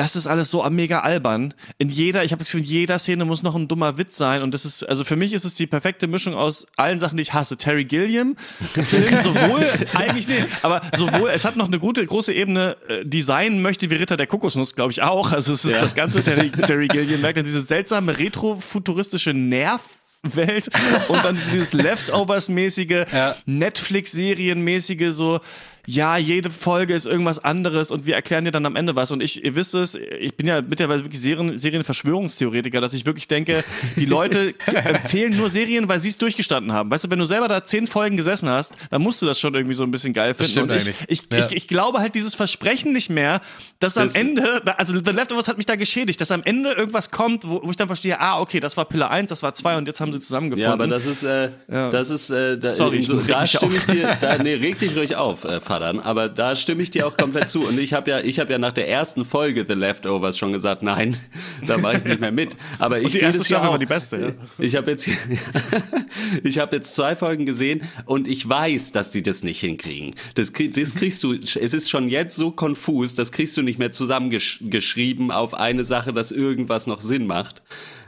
das ist alles so mega albern. In jeder, ich habe das Gefühl, in jeder Szene muss noch ein dummer Witz sein. Und das ist, also für mich ist es die perfekte Mischung aus allen Sachen, die ich hasse. Terry Gilliam, Film, sowohl, eigentlich nee, aber sowohl, es hat noch eine gute, große Ebene, äh, Design möchte wie Ritter der Kokosnuss, glaube ich auch. Also es ist ja. das ganze Terry, Terry Gilliam, merkt diese seltsame retrofuturistische Nerv Welt und dann dieses Leftovers-mäßige, Ja. Netflix-Serien-mäßige so, ja, jede Folge ist irgendwas anderes und wir erklären dir dann am Ende was. Und ich, ihr wisst es, ich bin ja mittlerweile wirklich Serien, Serienverschwörungstheoretiker, dass ich wirklich denke, die Leute empfehlen nur Serien, weil sie es durchgestanden haben. Weißt du, wenn du selber da zehn Folgen gesessen hast, dann musst du das schon irgendwie so ein bisschen geil finden. stimmt und ich, ich, Ja. ich, ich glaube halt dieses Versprechen nicht mehr, dass am Das- Ende, also The Leftovers hat mich da geschädigt, dass am Ende irgendwas kommt, wo, wo ich dann verstehe, ah, okay, das war Pille 1, das war 2 und jetzt haben sie zusammengefunden. Ja, aber das ist, äh, das ist, äh, da, Sorry, so, da stimme ich dir, da, nee, reg dich ruhig auf, äh, Fadern, aber da stimme ich dir auch komplett zu. Und ich habe ja, ich habe ja nach der ersten Folge The Leftovers schon gesagt, nein, da mache ich nicht mehr mit. Aber ich Und die erste ja Staffel war die beste, ja. Ich habe jetzt, ich habe jetzt zwei Folgen gesehen und ich weiß, dass die das nicht hinkriegen. Das, das kriegst du, es ist schon jetzt so konfus, das kriegst du nicht mehr zusammengeschrieben auf eine Sache, dass irgendwas noch Sinn macht.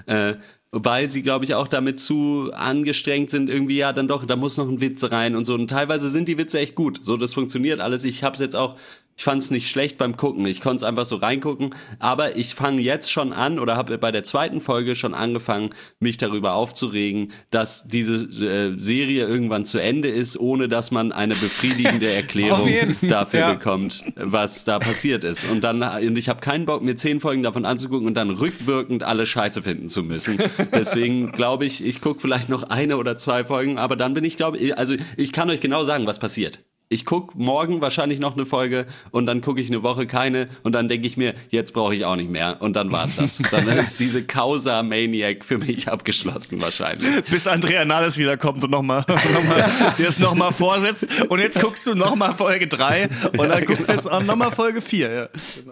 Äh, weil sie, glaube ich, auch damit zu angestrengt sind, irgendwie, ja, dann doch, da muss noch ein Witz rein und so. Und teilweise sind die Witze echt gut. So, das funktioniert alles. Ich habe es jetzt auch, ich fand es nicht schlecht beim Gucken. Ich konnte es einfach so reingucken. Aber ich fange jetzt schon an oder habe bei der zweiten Folge schon angefangen, mich darüber aufzuregen, dass diese äh, Serie irgendwann zu Ende ist, ohne dass man eine befriedigende Erklärung dafür Ja. bekommt, was da passiert ist. Und dann, und ich habe keinen Bock, mir zehn Folgen davon anzugucken und dann rückwirkend alle Scheiße finden zu müssen. Deswegen glaube ich, ich gucke vielleicht noch eine oder zwei Folgen, aber dann bin ich, glaube ich, also ich kann euch genau sagen, was passiert. Ich guck morgen wahrscheinlich noch eine Folge und dann gucke ich eine Woche keine und dann denke ich mir, jetzt brauche ich auch nicht mehr und dann war's das. Dann ist diese Causa Maniac für mich abgeschlossen wahrscheinlich. bis Andrea Nahles wiederkommt und nochmal noch mal, dir es nochmal vorsetzt. Und jetzt guckst du nochmal Folge 3 und dann guckst du jetzt auch nochmal Folge 4.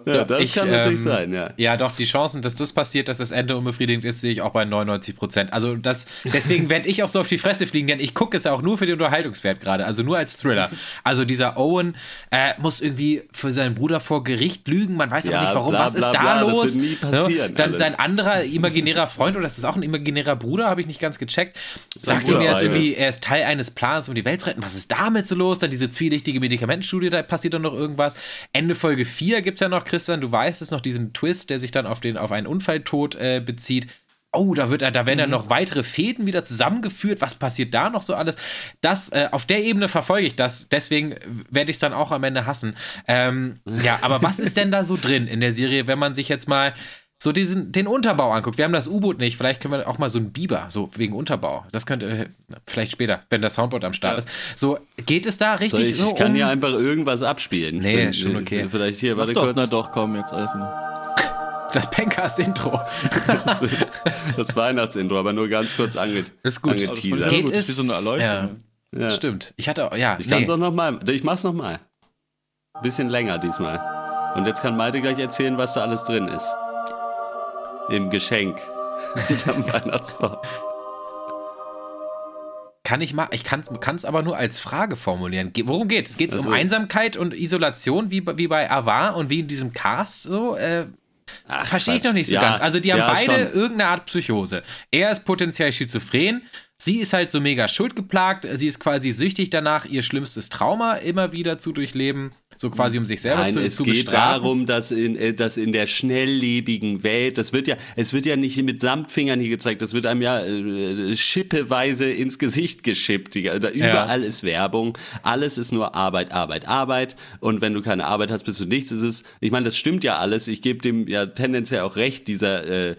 Ja. Ja, das Ich, kann natürlich ähm, sein, ja. Ja, doch, die Chancen, dass das passiert, dass das Ende unbefriedigend ist, sehe ich auch bei 99 Prozent. Also das, deswegen werde ich auch so auf die Fresse fliegen, denn ich gucke es ja auch nur für den Unterhaltungswert gerade, also nur als Thriller. Also dieser Owen äh, muss irgendwie für seinen Bruder vor Gericht lügen, man weiß aber Ja, nicht warum, bla, was ist da bla, los? Ne? Dann alles. sein anderer imaginärer Freund, oder das ist auch ein imaginärer Bruder, habe ich nicht ganz gecheckt, sagt ihm, er ist irgendwie, er ist Teil eines Plans, um die Welt zu retten. Was ist damit so los? Dann diese zwielichtige Medikamentenstudie, da passiert dann noch irgendwas. Ende Folge 4 gibt es ja noch, Christian, du weißt es noch, diesen Twist, der sich dann auf, den, auf einen Unfalltod äh, bezieht. Oh, da, wird, er- da werden Mhm. dann noch weitere Fäden wieder zusammengeführt. Was passiert da noch so alles? Das, äh, auf der Ebene verfolge ich das. Deswegen werde ich es dann auch am Ende hassen. Ähm, ja, aber was ist denn da so drin in der Serie, wenn man sich jetzt mal so diesen, den Unterbau anguckt. Wir haben das U-Boot nicht. Vielleicht können wir auch mal so einen Biber, so wegen Unterbau. Das könnte äh, vielleicht später, wenn das Soundboard am Start ist. So, geht es da So, richtig ich, so ich kann um? ja einfach irgendwas abspielen. Nee, ist schon okay. Vielleicht hier, warte Doch, kurz. na doch, komm, jetzt alles. Das Pencast-Intro. Das, das Weihnachtsintro, aber nur ganz kurz ange Ist gut. angeteasert. Geht gut, es? wie so eine Erleuchtung. Ja, Ja. Stimmt. Ich hatte, ja, Ich kann es nee. auch nochmal. Ich mach's nochmal. Bisschen länger diesmal. Und jetzt kann Malte gleich erzählen, was da alles drin ist. Im Geschenk. Unterm Weihnachtsbaum. Kann ich mal, ich kann es aber nur als Frage formulieren. Ge worum geht's? Geht es um Also- Einsamkeit und Isolation, wie, bei- wie bei Avar und wie in diesem Cast so? Äh, Verstehe ich noch nicht so Ja, ganz. Also die haben ja, beide schon. irgendeine Art Psychose. Er ist potenziell schizophren. Sie ist halt so mega schuldgeplagt. Sie ist quasi süchtig danach, ihr schlimmstes Trauma immer wieder zu durchleben. So quasi um sich selber Nein, zu, es zu geht bestrafen. darum, dass in, äh, dass in der schnelllebigen Welt, das wird ja, es wird ja nicht mit Samtfingern hier gezeigt, das wird einem ja äh, schippeweise ins Gesicht geschippt. Die- Da überall ist Werbung, alles ist nur Arbeit, Arbeit, Arbeit. Und wenn du keine Arbeit hast, bist du nichts. Es ist, ich meine, das stimmt ja alles. Ich gebe dem ja tendenziell auch recht, dieser äh,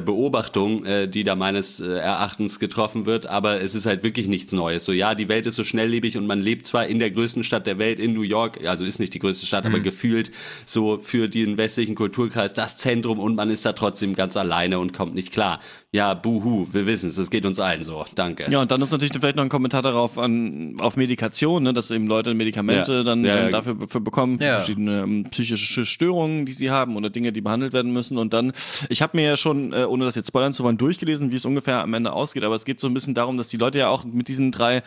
Beobachtung, äh, die da meines äh, Erachtens getroffen wird, aber es ist halt wirklich nichts Neues. So, ja, die Welt ist so schnelllebig und man lebt zwar in der größten Stadt der Welt, in New York, also ist nicht die größte Stadt, aber gefühlt so für den westlichen Kulturkreis das Zentrum und man ist da trotzdem ganz alleine und kommt nicht klar. Ja, buhu, wir wissen es, es geht uns allen so. Danke. Ja, und dann ist natürlich vielleicht noch ein Kommentar darauf an, auf Medikation, ne, dass eben Leute Medikamente Ja. dann Ja, ähm, dafür für bekommen, für Ja. verschiedene ähm, psychische Störungen, die sie haben oder Dinge, die behandelt werden müssen. Und dann, ich habe mir ja schon, äh, ohne das jetzt spoilern zu wollen, durchgelesen, wie es ungefähr am Ende ausgeht. Aber es geht so ein bisschen darum, dass die Leute ja auch mit diesen drei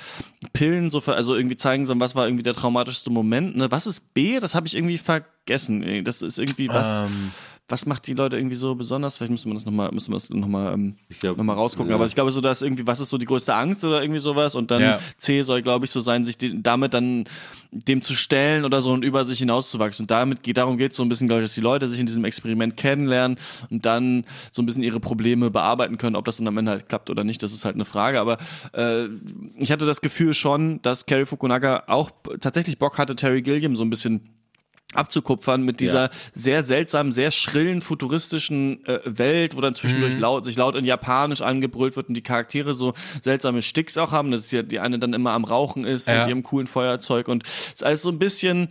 Pillen so, also irgendwie zeigen sollen, was war irgendwie der traumatischste Moment. Ne? Was ist B? Das habe ich irgendwie vergessen. Das ist irgendwie was. Ähm, was macht die Leute irgendwie so besonders? Vielleicht müsste man das nochmal, müsste man das nochmal ähm, glaub, noch mal rausgucken. ja. Aber ich glaube so, dass irgendwie, was ist so die größte Angst oder irgendwie sowas? Und dann Ja. C soll, glaube ich, so sein, sich die, damit dann dem zu stellen oder so und über sich hinauszuwachsen. Und damit geht, darum geht es so ein bisschen, glaube ich, dass die Leute sich in diesem Experiment kennenlernen und dann so ein bisschen ihre Probleme bearbeiten können. Ob das dann am Ende halt klappt oder nicht, das ist halt eine Frage. Aber äh, ich hatte das Gefühl schon, dass Kerry Fukunaga auch tatsächlich Bock hatte, Terry Gilliam so ein bisschen abzukupfern mit dieser Ja. sehr seltsamen, sehr schrillen, futuristischen äh, Welt, wo dann zwischendurch Mhm. laut, sich laut in Japanisch angebrüllt wird und die Charaktere so seltsame Sticks auch haben, dass ja die eine dann immer am Rauchen ist Ja. mit ihrem coolen Feuerzeug und es ist alles so ein bisschen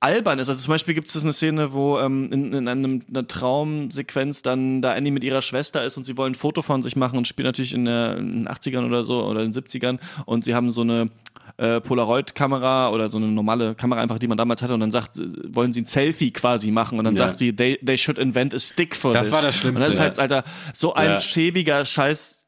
albern ist. Also zum Beispiel gibt es eine Szene, wo ähm, in, in einem, einer Traumsequenz dann da Annie mit ihrer Schwester ist und sie wollen ein Foto von sich machen und spielt natürlich in, der, in den 80ern oder so oder in den 70ern und sie haben so eine äh, Polaroid-Kamera oder so eine normale Kamera einfach, die man damals hatte und dann sagt, wollen sie ein Selfie quasi machen und dann Ja. sagt sie, they, they should invent a stick for Das this. war das Schlimmste, Und das ist halt. Alter, so ein schäbiger Scheiß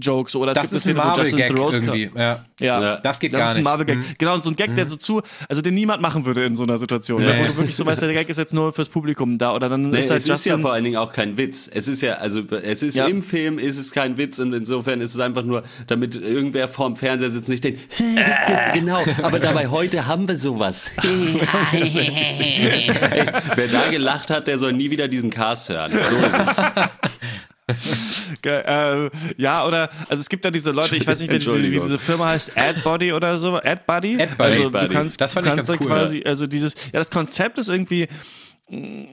Joke so oder es Das gibt ist ein Marvel-Gag Theroux irgendwie. Ja. ja, Ja. Das geht das gar ist ein nicht. Marvel-Gag. Mhm. Genau, und so ein Gag, der so zu, also den niemand machen würde in so einer Situation. Ja, ne, wo du wirklich so weißt, der Gag ist jetzt nur fürs Publikum da oder dann Nee, ist halt es ist ja vor allen Dingen auch kein Witz. Es ist ja, also es ist Ja. im Film ist es kein Witz und insofern ist es einfach nur, damit irgendwer vorm Fernseher sitzt und nicht denkt, genau, aber dabei heute haben wir sowas. Wer da gelacht hat, der soll nie wieder diesen Cast hören. So ist es. Äh, ja, oder, also es gibt da diese Leute, ich weiß nicht, wie diese, wie diese Firma heißt, AdBody oder so, AdBuddy? AdBuddy. Also AdBuddy. du kannst, Das fand du ich kannst ganz dann cool, quasi, also dieses, ja, das Konzept ist irgendwie mh,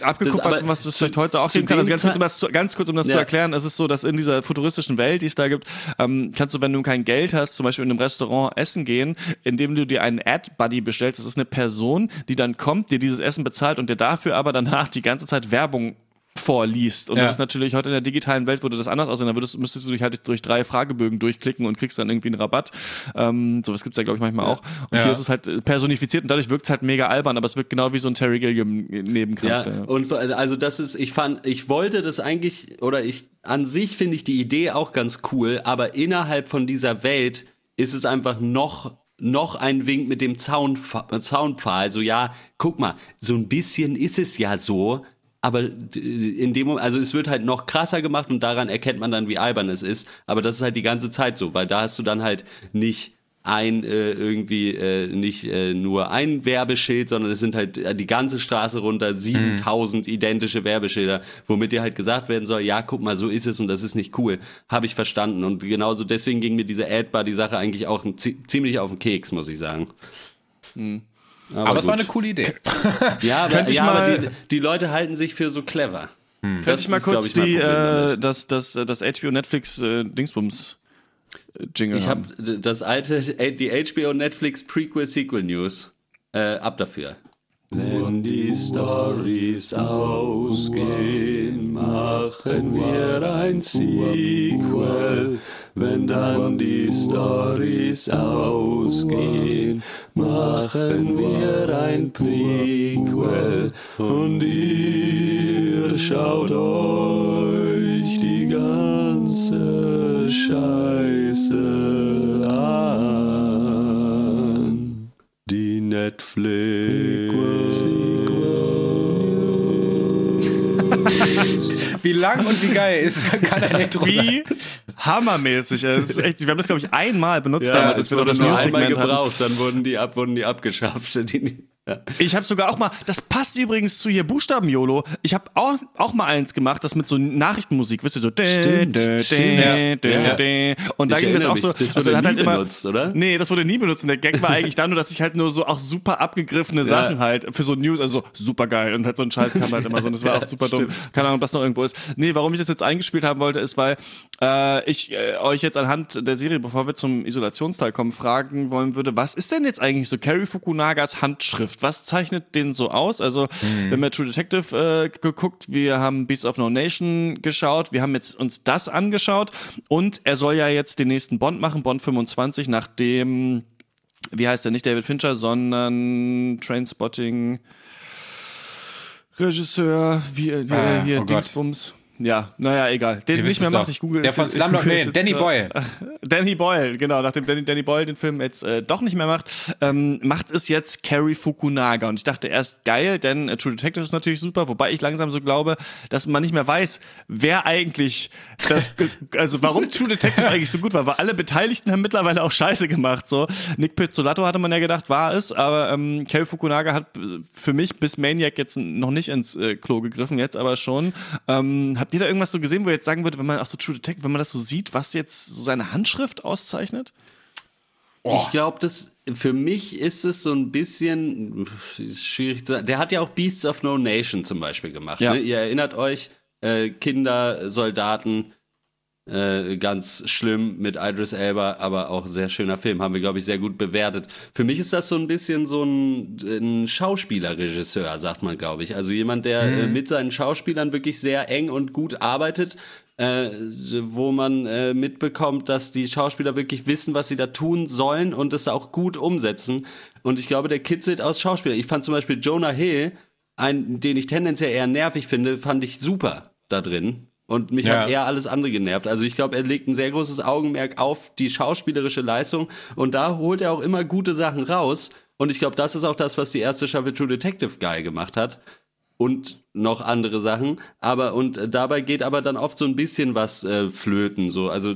abgekupfert aber von was es zu- vielleicht heute auch zu geben kann. Also ganz kurz, um das, zu, ganz kurz, um das zu Ja. erklären, es ist so, dass in dieser futuristischen Welt, die es da gibt, ähm, kannst du, wenn du kein Geld hast, zum Beispiel in einem Restaurant essen gehen, indem du dir einen Ad-Buddy bestellst. Das ist eine Person, die dann kommt, dir dieses Essen bezahlt und dir dafür aber danach die ganze Zeit Werbung vorliest. Und Ja. das ist natürlich heute in der digitalen Welt würde das anders aussehen. Da würdest, müsstest du dich halt durch drei Fragebögen durchklicken und kriegst dann irgendwie einen Rabatt. Ähm, sowas gibt's ja, glaube ich, manchmal auch. Und Ja. hier ist es halt äh, personifiziert und dadurch wirkt es halt mega albern, aber es wirkt genau wie so ein Terry Gilliam Ja, Nebencharakter. und also das ist, ich fand, ich wollte das eigentlich, oder ich, an sich finde ich die Idee auch ganz cool, aber innerhalb von dieser Welt ist es einfach noch, noch ein Wink mit dem Zaunpf- Zaunpfahl. Also ja, guck mal, so ein bisschen ist es ja so, aber in dem Moment, also es wird halt noch krasser gemacht und daran erkennt man dann, wie albern es ist. Aber das ist halt die ganze Zeit so, weil da hast du dann halt nicht ein äh, irgendwie äh, nicht äh, nur ein Werbeschild, sondern es sind halt äh, die ganze Straße runter 7000 identische Werbeschilder, womit dir halt gesagt werden soll, ja, guck mal, so ist es und das ist nicht cool. Habe ich verstanden und genauso deswegen ging mir diese Adbar die Sache eigentlich auch ziemlich auf den Keks, muss ich sagen. Aber, es war eine coole Idee. ja, aber, Könnte ich ja, aber mal- die, die Leute halten sich für so clever. Könnte ich mal kurz die, äh, das, das, äh, das HBO Netflix äh, Dingsbums äh, Jingle Ich habe das alte, die HBO Netflix Prequel Sequel News. Äh, ab dafür. Wenn die Stories ausgehen, machen wir ein Sequel. Wenn dann die Stories ausgehen, machen wir ein Prequel. Und ihr schaut euch die ganze Scheiße Netflix. Wie lang und wie geil ist, kann sein. Wie hammermäßig. ist echt, wir haben das, glaube ich, einmal benutzt Ja, damals, als es wurde das nur einmal News-Segment hatten. gebraucht, dann wurden die, ab, wurden die abgeschafft. Die, ja. Ich habe sogar auch mal, das passt übrigens zu hier Buchstaben-YOLO. Ich habe auch, auch mal eins gemacht, das mit so Nachrichtenmusik, wisst ihr, so. Stimmt, stimmt, ja. Ja. Und da Ich ging das auch mich, so. das also wurde hat nie halt immer, benutzt, oder? Nee, das wurde nie benutzt. Und der Gag war eigentlich da nur, dass ich halt nur so auch super abgegriffene Sachen halt für so News, also so super geil. Und halt so ein Scheiß kam halt immer so. Und das war auch super dumm. Keine Ahnung, ob das noch irgendwo ist. Nee, warum ich das jetzt eingespielt haben wollte, ist, weil äh, ich äh, euch jetzt anhand der Serie, bevor wir zum Isolationsteil kommen, fragen wollen würde, was ist denn jetzt eigentlich so Carrie Fukunagas Handschrift? Was zeichnet den so aus? Also, wir haben ja True Detective äh, geguckt, wir haben Beasts of No Nation geschaut, wir haben jetzt uns das angeschaut und er soll ja jetzt den nächsten Bond machen, Bond 25, nachdem, wie heißt der, nicht David Fincher, sondern Trainspotting Regisseur, wie, äh, Ah, hier oh. Dingsbums. Ja, naja, egal. Den Ihr nicht mehr macht, ich google Der von Slumdog jetzt Danny. Boyle. Danny Boyle, genau, nachdem Danny, Danny Boyle den Film jetzt äh, doch nicht mehr macht, ähm, macht es jetzt Cary Fukunaga. Und ich dachte erst geil, denn äh, True Detective ist natürlich super, wobei ich langsam so glaube, dass man nicht mehr weiß, wer eigentlich das, also warum True Detective eigentlich so gut war, weil alle Beteiligten haben mittlerweile auch Scheiße gemacht. So Nick Pizzolatto hatte man ja gedacht, war es, aber ähm, Cary Fukunaga hat äh, für mich bis Maniac jetzt noch nicht ins äh, Klo gegriffen, jetzt aber schon. Ähm, habt ihr da irgendwas so gesehen, wo ihr jetzt sagen würde, wenn man auch so True Detective, wenn man das so sieht, was jetzt so seine Handschrift auszeichnet? Ich glaube, das für mich ist es so ein bisschen ist schwierig zu sagen. Der hat ja auch Beasts of No Nation zum Beispiel gemacht. Ja. Ne? Ihr erinnert euch, äh, Kinder, Soldaten, äh, ganz schlimm mit Idris Elba, aber auch ein sehr schöner Film, haben wir, glaube ich, sehr gut bewertet. Für mich ist das so ein bisschen so ein, ein Schauspielerregisseur, sagt man, glaube ich. Also jemand, der äh, mit seinen Schauspielern wirklich sehr eng und gut arbeitet, äh, wo man äh, mitbekommt, dass die Schauspieler wirklich wissen, was sie da tun sollen und es auch gut umsetzen. Und ich glaube, der kitzelt aus Schauspieler. Ich fand zum Beispiel Jonah Hill, einen, den ich tendenziell eher nervig finde, fand ich super da drin. Und mich Ja. hat eher alles andere genervt. Also ich glaube, er legt ein sehr großes Augenmerk auf die schauspielerische Leistung und da holt er auch immer gute Sachen raus. Und ich glaube, das ist auch das, was die erste Staffel True Detective geil gemacht hat. Und noch andere Sachen. Aber und äh, dabei geht aber dann oft so ein bisschen was äh, flöten. So. Also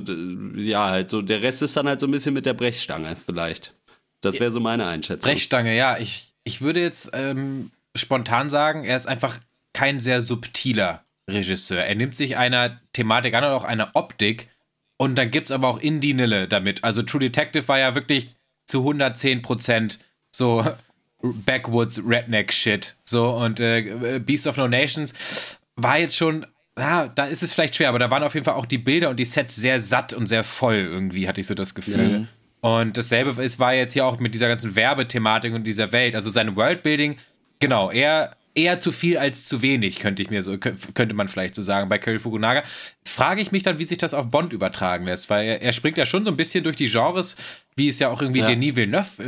ja, halt so. Der Rest ist dann halt so ein bisschen mit der Brechstange, vielleicht. Das wäre so meine Einschätzung. Brechstange, ja. Ich, ich würde jetzt ähm, spontan sagen, er ist einfach kein sehr subtiler Regisseur. Er nimmt sich einer Thematik an und auch einer Optik und dann gibt es aber auch Indie-Nille damit. Also True Detective war ja wirklich zu 110 Prozent so Backwoods Redneck-Shit. So und äh, Beast of No Nations war jetzt schon ja, da ist es vielleicht schwer, aber da waren auf jeden Fall auch die Bilder und die Sets sehr satt und sehr voll irgendwie, hatte ich so das Gefühl. Und dasselbe ist, war jetzt hier auch mit dieser ganzen Werbethematik und dieser Welt. Also sein Worldbuilding, genau, eher, eher zu viel als zu wenig, könnte ich mir so, kö- könnte man vielleicht so sagen. Bei Curry Fukunaga frage ich mich dann, wie sich das auf Bond übertragen lässt, weil er, er springt ja schon so ein bisschen durch die Genres, wie es ja auch irgendwie Ja. Denis Villeneuve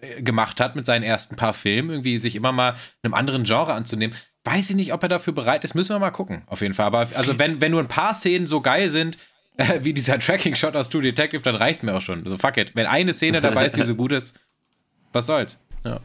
äh, gemacht hat mit seinen ersten paar Filmen, irgendwie sich immer mal einem anderen Genre anzunehmen. Weiß ich nicht, ob er dafür bereit ist, müssen wir mal gucken, auf jeden Fall. Aber also wenn, wenn nur ein paar Szenen so geil sind, äh, wie dieser Tracking-Shot aus True Detective, dann reicht mir auch schon. Also fuck it. Wenn eine Szene dabei ist, die so gut ist, was soll's? Ja.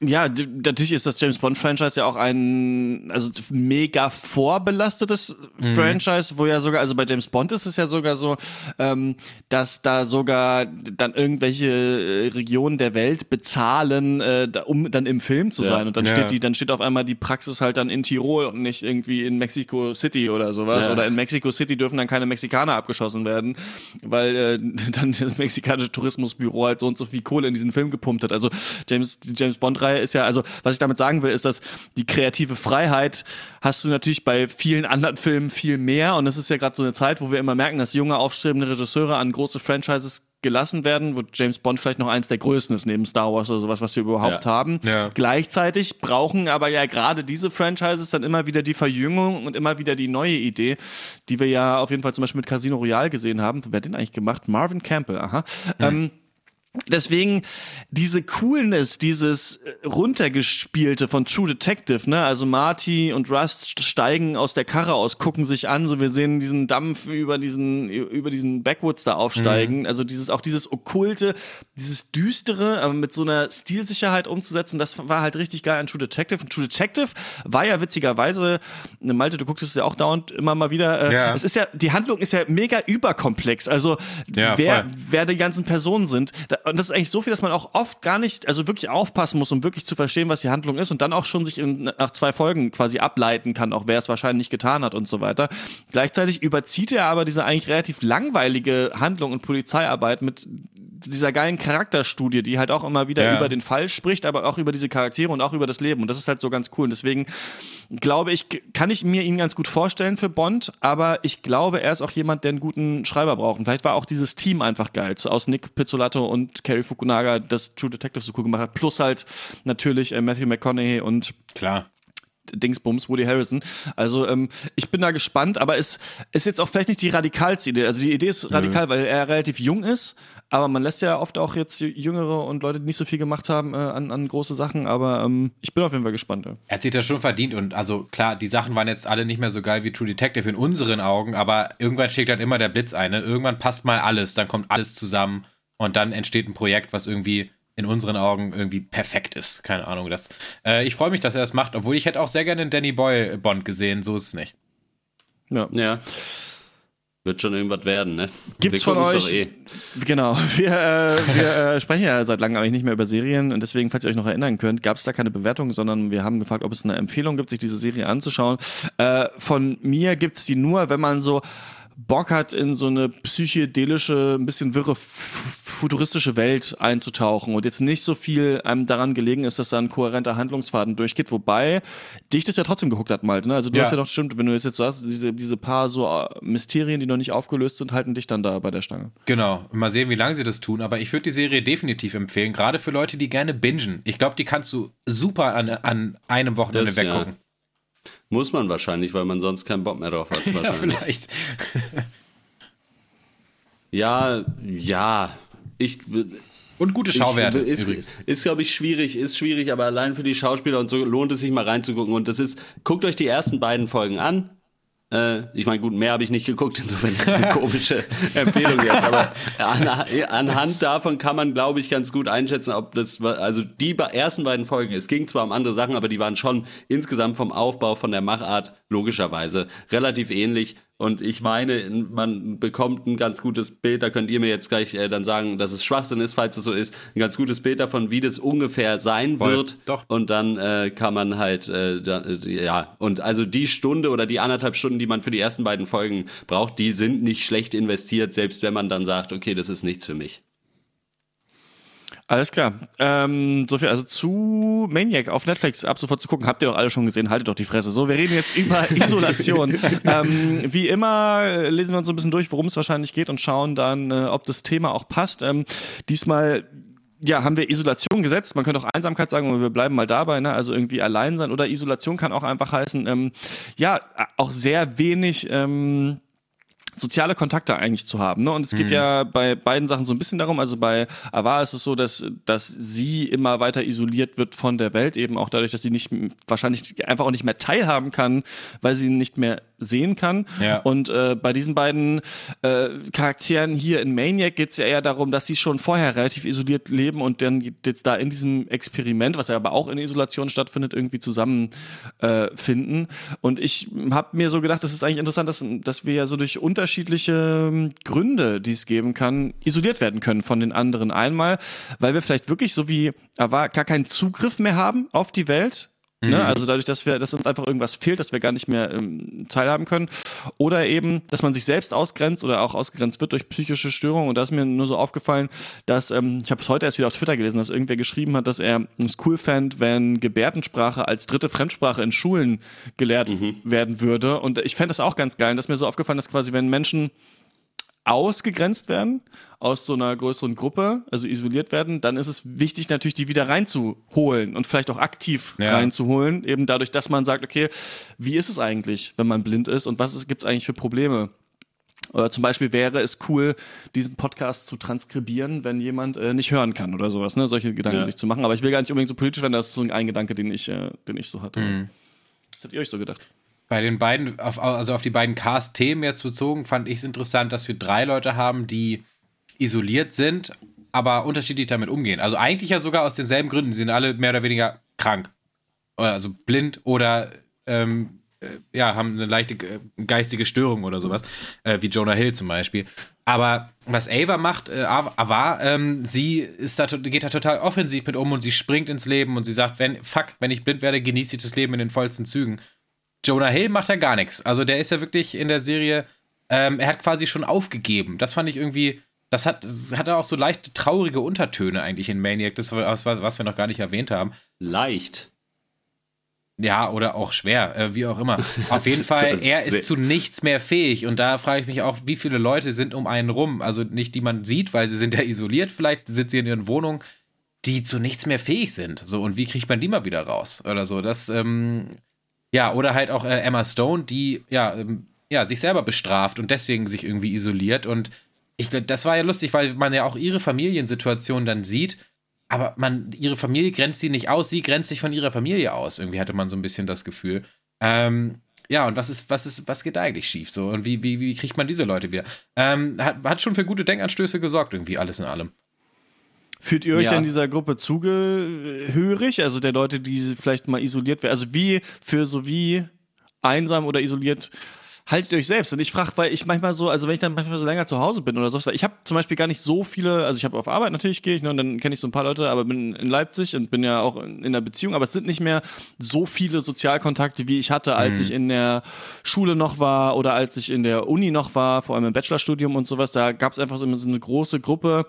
Ja, natürlich ist das James Bond Franchise ja auch ein also mega vorbelastetes Franchise, wo ja sogar, also bei James Bond ist es ja sogar so, ähm, dass da sogar dann irgendwelche äh, Regionen der Welt bezahlen, äh, um dann im Film zu Ja. sein. Und dann Ja. steht die, dann steht auf einmal die Praxis halt dann in Tirol und nicht irgendwie in Mexico City oder sowas. Ja. Oder in Mexico City dürfen dann keine Mexikaner abgeschossen werden, weil äh, dann das mexikanische Tourismusbüro halt so und so viel Kohle in diesen Film gepumpt hat. Also James, James Bond-Reihe ist ja, also was ich damit sagen will, ist, dass die kreative Freiheit hast du natürlich bei vielen anderen Filmen viel mehr. Und es ist ja gerade so eine Zeit, wo wir immer merken, dass junge, aufstrebende Regisseure an große Franchises gelassen werden, wo James Bond vielleicht noch eins der größten ist, neben Star Wars oder sowas, was wir überhaupt Ja. haben. Ja. Gleichzeitig brauchen aber ja gerade diese Franchises dann immer wieder die Verjüngung und immer wieder die neue Idee, die wir ja auf jeden Fall zum Beispiel mit Casino Royale gesehen haben. Wer hat den eigentlich gemacht? Marvin Campbell, aha. Ähm, Deswegen diese Coolness, dieses äh, runtergespielte von True Detective, ne? Also Marty und Rust steigen aus der Karre aus, gucken sich an, so wir sehen diesen Dampf über diesen über diesen Backwoods da aufsteigen. Also dieses auch dieses okkulte, dieses düstere, aber mit so einer Stilsicherheit umzusetzen, das war halt richtig geil an True Detective. Und True Detective war ja witzigerweise, ne, Malte, du guckst es ja auch dauernd immer mal wieder. Äh, Ja. Es ist ja die Handlung ist ja mega überkomplex. Also Ja, wer voll. wer die ganzen Personen sind. Da, und das ist eigentlich so viel, dass man auch oft gar nicht, also wirklich aufpassen muss, um wirklich zu verstehen, was die Handlung ist und dann auch schon sich in, nach zwei Folgen quasi ableiten kann, auch wer es wahrscheinlich getan hat und so weiter. Gleichzeitig überzieht er aber diese eigentlich relativ langweilige Handlung und Polizeiarbeit mit dieser geilen Charakterstudie, die halt auch immer wieder Ja. über den Fall spricht, aber auch über diese Charaktere und auch über das Leben. Und das ist halt so ganz cool. Und deswegen glaube ich, kann ich mir ihn ganz gut vorstellen für Bond, aber ich glaube, er ist auch jemand, der einen guten Schreiber braucht. Und vielleicht war auch dieses Team einfach geil, so aus Nick Pizzolatto und Cary Fukunaga, das True Detective so cool gemacht hat, plus halt natürlich äh, Matthew McConaughey und Klar. Dingsbums, Woody Harrison. Also ähm, ich bin da gespannt, aber es ist jetzt auch vielleicht nicht die radikalste Idee. Also die Idee ist radikal, weil er relativ jung ist, aber man lässt ja oft auch jetzt Jüngere und Leute, die nicht so viel gemacht haben, äh, an, an große Sachen. Aber ähm, ich bin auf jeden Fall gespannt. Ja. Er hat sich das schon verdient und also klar, die Sachen waren jetzt alle nicht mehr so geil wie True Detective in unseren Augen, aber irgendwann schlägt halt immer der Blitz ein. Ne? Irgendwann passt mal alles, dann kommt alles zusammen und dann entsteht ein Projekt, was irgendwie in unseren Augen irgendwie perfekt ist. Keine Ahnung. Das, äh, ich freue mich, dass er das macht, obwohl ich hätte auch sehr gerne einen Danny Boy Bond gesehen. So ist es nicht. Ja. ja. Wird schon irgendwas werden, ne? Gibt's von euch? Eh. Genau. Wir, äh, wir äh, sprechen ja seit langem eigentlich nicht mehr über Serien und deswegen, falls ihr euch noch erinnern könnt, gab es da keine Bewertung, sondern wir haben gefragt, ob es eine Empfehlung gibt, sich diese Serie anzuschauen. Äh, von mir gibt's die nur, wenn man so Bock hat, in so eine psychedelische, ein bisschen wirre, futuristische Welt einzutauchen und jetzt nicht so viel einem daran gelegen ist, dass da ein kohärenter Handlungsfaden durchgeht, wobei dich das ja trotzdem gehuckt hat, Malte. Ne? Also du ja. hast ja doch stimmt, wenn du jetzt, jetzt sagst, diese, diese paar so äh, Mysterien, die noch nicht aufgelöst sind, halten dich dann da bei der Stange. Genau. Mal sehen, wie lange sie das tun, aber ich würde die Serie definitiv empfehlen, gerade für Leute, die gerne bingen. Ich glaube, die kannst du super an, an einem Wochenende das, weggucken. Ja. Muss man wahrscheinlich, weil man sonst keinen Bock mehr drauf hat. ja, vielleicht. ja, ja. Ich. Und gute Schauwerte. Ich, ist, ist glaube ich, schwierig, ist schwierig, aber allein für die Schauspieler und so lohnt es sich mal reinzugucken. Und das ist, guckt euch die ersten beiden Folgen an. Äh, ich meine, gut, mehr habe ich nicht geguckt, insofern ist es eine komische Empfehlung jetzt. Aber an, anhand davon kann man, glaube ich, ganz gut einschätzen, ob das, also die ersten beiden Folgen, es ging zwar um andere Sachen, aber die waren schon insgesamt vom Aufbau, von der Machart logischerweise relativ ähnlich. Und ich meine, man bekommt ein ganz gutes Bild, da könnt ihr mir jetzt gleich äh, dann sagen, dass es Schwachsinn ist, falls es so ist, ein ganz gutes Bild davon, wie das ungefähr sein Voll. wird. Doch. Und dann äh, kann man halt, äh, da, äh, ja, und also die Stunde oder die anderthalb Stunden, die man für die ersten beiden Folgen braucht, die sind nicht schlecht investiert, selbst wenn man dann sagt, okay, das ist nichts für mich. Alles klar. Ähm, so viel also zu Maniac auf Netflix ab sofort zu gucken. Habt ihr doch alle schon gesehen. Haltet doch die Fresse. So, wir reden jetzt über Isolation. ähm, wie immer lesen wir uns so ein bisschen durch, worum es wahrscheinlich geht und schauen dann, äh, ob das Thema auch passt. Ähm, diesmal ja, haben wir Isolation gesetzt. Man könnte auch Einsamkeit sagen, aber wir bleiben mal dabei, ne? Also irgendwie allein sein. Oder Isolation kann auch einfach heißen, ähm, ja, auch sehr wenig ähm, soziale Kontakte eigentlich zu haben. Ne? Und es geht mhm. ja bei beiden Sachen so ein bisschen darum. Also bei Ava ist es so, dass, dass sie immer weiter isoliert wird von der Welt, eben auch dadurch, dass sie nicht wahrscheinlich einfach auch nicht mehr teilhaben kann, weil sie nicht mehr sehen kann. Ja. Und äh, bei diesen beiden äh, Charakteren hier in Maniac geht es ja eher darum, dass sie schon vorher relativ isoliert leben und dann jetzt da in diesem Experiment, was ja aber auch in Isolation stattfindet, irgendwie zusammenfinden. Äh, und ich habe mir so gedacht, das ist eigentlich interessant, dass, dass wir ja so durch unterschiedliche ähm, Gründe, die es geben kann, isoliert werden können von den anderen. Einmal, weil wir vielleicht wirklich so wie Ava gar keinen Zugriff mehr haben auf die Welt, Ne? Mhm. Also dadurch, dass wir, dass uns einfach irgendwas fehlt, dass wir gar nicht mehr ähm, teilhaben können. Oder eben, dass man sich selbst ausgrenzt oder auch ausgegrenzt wird durch psychische Störungen. Und da ist mir nur so aufgefallen, dass, ähm, ich habe es heute erst wieder auf Twitter gelesen, dass irgendwer geschrieben hat, dass er es cool fand, wenn Gebärdensprache als dritte Fremdsprache in Schulen gelehrt mhm. werden würde. Und ich fände das auch ganz geil. Und das ist mir so aufgefallen, dass quasi, wenn Menschen ausgegrenzt werden aus so einer größeren Gruppe, also isoliert werden, dann ist es wichtig natürlich, die wieder reinzuholen und vielleicht auch aktiv ja. reinzuholen, eben dadurch, dass man sagt, okay, wie ist es eigentlich, wenn man blind ist und was gibt es eigentlich für Probleme? Oder zum Beispiel wäre es cool, diesen Podcast zu transkribieren, wenn jemand äh, nicht hören kann oder sowas, ne? Solche Gedanken ja. sich zu machen. Aber ich will gar nicht unbedingt so politisch werden, das ist so ein Gedanke, den ich, äh, den ich so hatte. Mhm. Was habt ihr euch so gedacht? Bei den beiden, auf, also auf die beiden Cast-Themen jetzt bezogen, fand ich es interessant, dass wir drei Leute haben, die isoliert sind, aber unterschiedlich damit umgehen. Also eigentlich ja sogar aus denselben Gründen. Sie sind alle mehr oder weniger krank. Also blind oder ähm, äh, ja, haben eine leichte äh, geistige Störung oder sowas, äh, wie Jonah Hill zum Beispiel. Aber was Ava macht, äh, Ava, ähm, sie ist da, geht da total offensiv mit um und sie springt ins Leben und sie sagt, wenn, fuck, wenn ich blind werde, genieße ich das Leben in den vollsten Zügen. Jonah Hill macht ja gar nichts. Also der ist ja wirklich in der Serie, ähm, er hat quasi schon aufgegeben. Das fand ich irgendwie, das hat, das hat auch so leicht traurige Untertöne eigentlich in Maniac, das was, was wir noch gar nicht erwähnt haben. Leicht. Ja, oder auch schwer, äh, wie auch immer. Auf jeden Fall, er ist zu nichts mehr fähig. Und da frage ich mich auch, wie viele Leute sind um einen rum? Also nicht, die man sieht, weil sie sind ja isoliert, vielleicht sind sie in ihren Wohnungen, die zu nichts mehr fähig sind. So, und wie kriegt man die mal wieder raus? Oder so. Das, ähm, Ja, oder halt auch äh, Emma Stone, die ja, ähm, ja sich selber bestraft und deswegen sich irgendwie isoliert. Und ich das war ja lustig, weil man ja auch ihre Familiensituation dann sieht. Aber man, ihre Familie grenzt sie nicht aus, sie grenzt sich von ihrer Familie aus. Irgendwie hatte man so ein bisschen das Gefühl. Ähm, ja, und was ist, was ist, was geht eigentlich schief so? Und wie, wie, wie kriegt man diese Leute wieder? Ähm, hat, hat schon für gute Denkanstöße gesorgt, irgendwie alles in allem. Fühlt ihr euch Ja. denn dieser Gruppe zugehörig? Also der Leute, die vielleicht mal isoliert werden? Also wie für so wie einsam oder isoliert haltet ihr euch selbst? Und ich frage, weil ich manchmal so, also wenn ich dann manchmal so länger zu Hause bin oder so, weil ich habe zum Beispiel gar nicht so viele, also ich habe auf Arbeit natürlich gehe ich, ne, und dann kenne ich so ein paar Leute, aber bin in Leipzig und bin ja auch in, in einer Beziehung, aber es sind nicht mehr so viele Sozialkontakte, wie ich hatte, als ich in der Schule noch war oder als ich in der Uni noch war, vor allem im Bachelorstudium und sowas. Da gab es einfach so eine große Gruppe,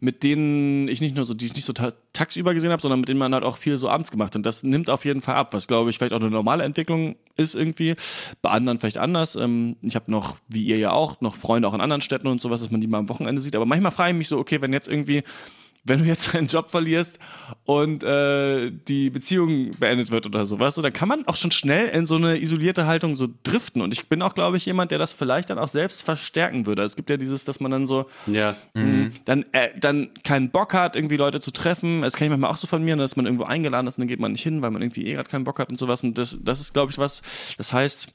mit denen ich nicht nur so, die ich nicht so ta tagsüber gesehen habe, sondern mit denen man halt auch viel so abends gemacht. Und das nimmt auf jeden Fall ab, was glaube ich vielleicht auch eine normale Entwicklung ist irgendwie. Bei anderen vielleicht anders. Ähm, ich habe noch, wie ihr ja auch, noch Freunde auch in anderen Städten und sowas, dass man die mal am Wochenende sieht. Aber manchmal frage ich mich so, okay, wenn jetzt irgendwie wenn du jetzt deinen Job verlierst und äh, die Beziehung beendet wird oder sowas, so, dann kann man auch schon schnell in so eine isolierte Haltung so driften. Und ich bin auch, glaube ich, jemand, der das vielleicht dann auch selbst verstärken würde. Es gibt ja dieses, dass man dann so Ja. mh, dann, äh, dann keinen Bock hat, irgendwie Leute zu treffen. Das kenne ich manchmal auch so von mir, dass man irgendwo eingeladen ist und dann geht man nicht hin, weil man irgendwie eh gerade keinen Bock hat und sowas. Und das, das ist, glaube ich, was, das heißt,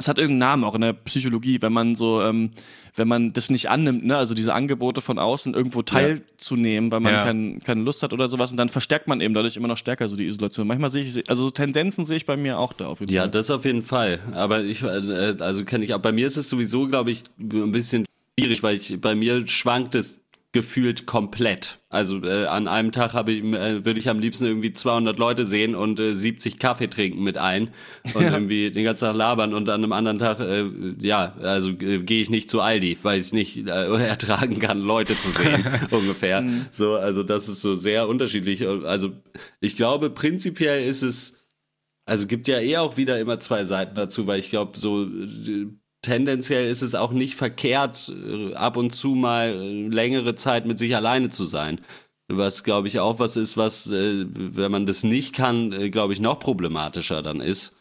es hat irgendeinen Namen auch in der Psychologie, wenn man so, ähm, wenn man das nicht annimmt, ne, also diese Angebote von außen irgendwo teilzunehmen, weil man Ja. kein, keine Lust hat oder sowas, und dann verstärkt man eben dadurch immer noch stärker so die Isolation. Manchmal sehe ich, also so Tendenzen sehe ich bei mir auch da auf jeden Ja, Fall. das auf jeden Fall. Aber ich, äh, also kenne ich auch. Bei mir ist es sowieso, glaube ich, ein bisschen schwierig, weil ich bei mir schwankt es gefühlt komplett. Also äh, an einem Tag habe ich, äh, würde ich am liebsten irgendwie 200 Leute sehen und äh, 70 Kaffee trinken mit allen und irgendwie den ganzen Tag labern und an einem anderen Tag, äh, ja, also äh, gehe ich nicht zu Aldi, weil ich es nicht äh, ertragen kann, Leute zu sehen, ungefähr. So, also das ist so sehr unterschiedlich. Also ich glaube, prinzipiell ist es also gibt ja eh auch wieder immer zwei Seiten dazu, weil ich glaube, so äh, tendenziell ist es auch nicht verkehrt, äh, ab und zu mal äh, längere Zeit mit sich alleine zu sein. Was, glaube ich, auch was ist, was, äh, wenn man das nicht kann, glaube ich, noch problematischer dann ist.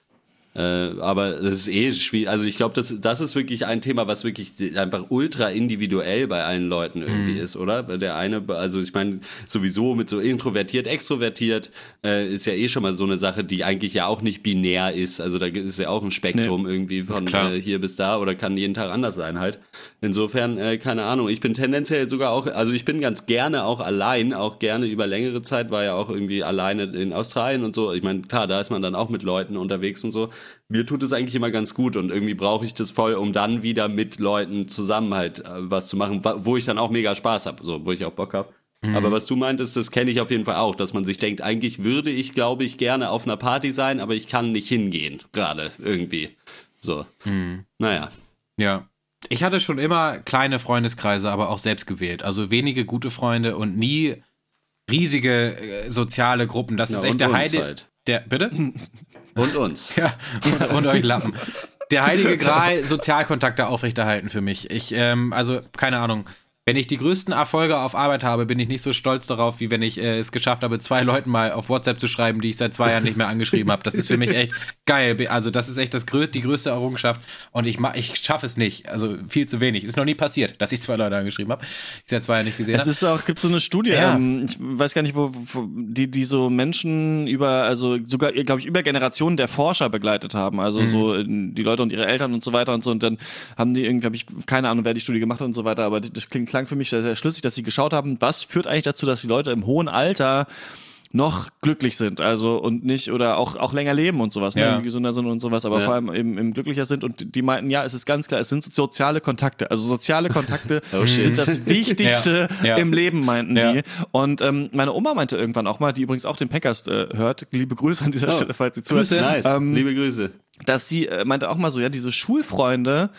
Äh, aber das ist eh schwierig. Also ich glaube, das, das ist wirklich ein Thema, was wirklich einfach ultra individuell bei allen Leuten irgendwie ist, oder? Weil Der eine, also ich meine, sowieso mit so introvertiert, extrovertiert, äh, ist ja eh schon mal so eine Sache, die eigentlich ja auch nicht binär ist. Also da ist ja auch ein Spektrum irgendwie von äh, hier bis da oder kann jeden Tag anders sein halt. Insofern, äh, keine Ahnung. Ich bin tendenziell sogar auch, also ich bin ganz gerne auch allein, auch gerne über längere Zeit, war ja auch irgendwie alleine in Australien und so. Ich meine, klar, da ist man dann auch mit Leuten unterwegs und so. Mir tut es eigentlich immer ganz gut und irgendwie brauche ich das voll, um dann wieder mit Leuten zusammen halt äh, was zu machen, wo ich dann auch mega Spaß habe, so, wo ich auch Bock habe. Aber was du meintest, das kenne ich auf jeden Fall auch, dass man sich denkt, eigentlich würde ich, glaube ich, gerne auf einer Party sein, aber ich kann nicht hingehen, gerade irgendwie. So. Naja. Ja. Ich hatte schon immer kleine Freundeskreise, aber auch selbst gewählt. Also wenige gute Freunde und nie riesige äh, soziale Gruppen. Das Ja, ist echt der Heide. halt. Der, bitte? Und uns. Ja, und, und euch Lappen. Der heilige Gral, Sozialkontakte aufrechterhalten für mich. Ich, ähm, also, keine Ahnung. Wenn ich die größten Erfolge auf Arbeit habe, bin ich nicht so stolz darauf, wie wenn ich äh, es geschafft habe, zwei Leuten mal auf WhatsApp zu schreiben, die ich seit zwei Jahren nicht mehr angeschrieben habe. Das ist für mich echt geil. Also, das ist echt das grö die größte Errungenschaft. Und ich, ich schaffe es nicht. Also, viel zu wenig. Ist noch nie passiert, dass ich zwei Leute angeschrieben habe, die ich seit zwei Jahren nicht gesehen Es habe. ist auch, gibt so eine Studie, Ja. ähm, ich weiß gar nicht, wo, wo die, die so Menschen über, also sogar, glaube ich, über Generationen der Forscher begleitet haben. Also so äh, die Leute und ihre Eltern und so weiter und so. Und dann haben die irgendwie, habe ich keine Ahnung, wer die Studie gemacht hat und so weiter, aber das klingt, klang für mich sehr, sehr schlüssig, dass sie geschaut haben, was führt eigentlich dazu, dass die Leute im hohen Alter noch glücklich sind, also und nicht oder auch auch länger leben und sowas, ne, Ja. irgendwie gesünder sind und sowas, aber Ja. vor allem eben, eben glücklicher sind und die meinten, ja, es ist ganz klar, es sind soziale Kontakte, also soziale Kontakte Oh, sind das Wichtigste Ja. Ja. im Leben, meinten Ja. die. Und ähm, meine Oma meinte irgendwann auch mal, die übrigens auch den Packers äh, hört, liebe Grüße an dieser Oh. Stelle, falls sie zuhört, Grüße. Nice. Ähm, Liebe Grüße. dass sie äh, meinte auch mal so, ja, diese Schulfreunde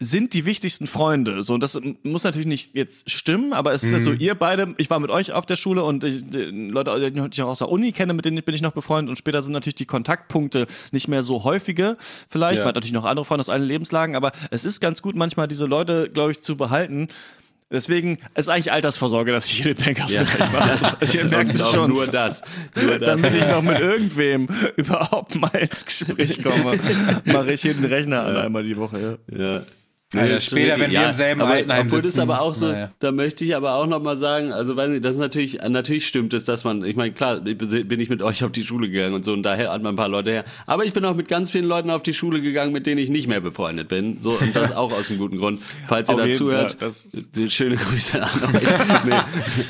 sind die wichtigsten Freunde. So, und das muss natürlich nicht jetzt stimmen, aber es ist ja so, ihr beide, ich war mit euch auf der Schule und ich, die Leute, die ich auch aus der Uni kenne, mit denen bin ich noch befreundet und später sind natürlich die Kontaktpunkte nicht mehr so häufige. Vielleicht, Ja. man hat natürlich noch andere Freunde aus allen Lebenslagen, aber es ist ganz gut, manchmal diese Leute, glaube ich, zu behalten, Deswegen ist eigentlich Altersvorsorge, dass ich hier den Pankers Ja. mit euch mache. Also ihr merkt es schon. nur das. Nur das. Damit ich noch mit irgendwem überhaupt mal ins Gespräch komme, mache ich hier den Rechner an einmal die Woche. Ja. Ja. Das ist später, wirklich- wenn wir im selben aber, Altenheim obwohl sitzen. aber auch so, Naja. da möchte ich aber auch nochmal sagen, also weiß nicht, das ist natürlich, natürlich stimmt es, dass man, ich meine, klar, bin ich mit euch auf die Schule gegangen und so und daher hat man ein paar Leute her, aber ich bin auch mit ganz vielen Leuten auf die Schule gegangen, mit denen ich nicht mehr befreundet bin, so und das auch aus einem guten Grund. Falls ihr Auf jeden dazu hört, Fall, das- die- schöne Grüße an euch. nee.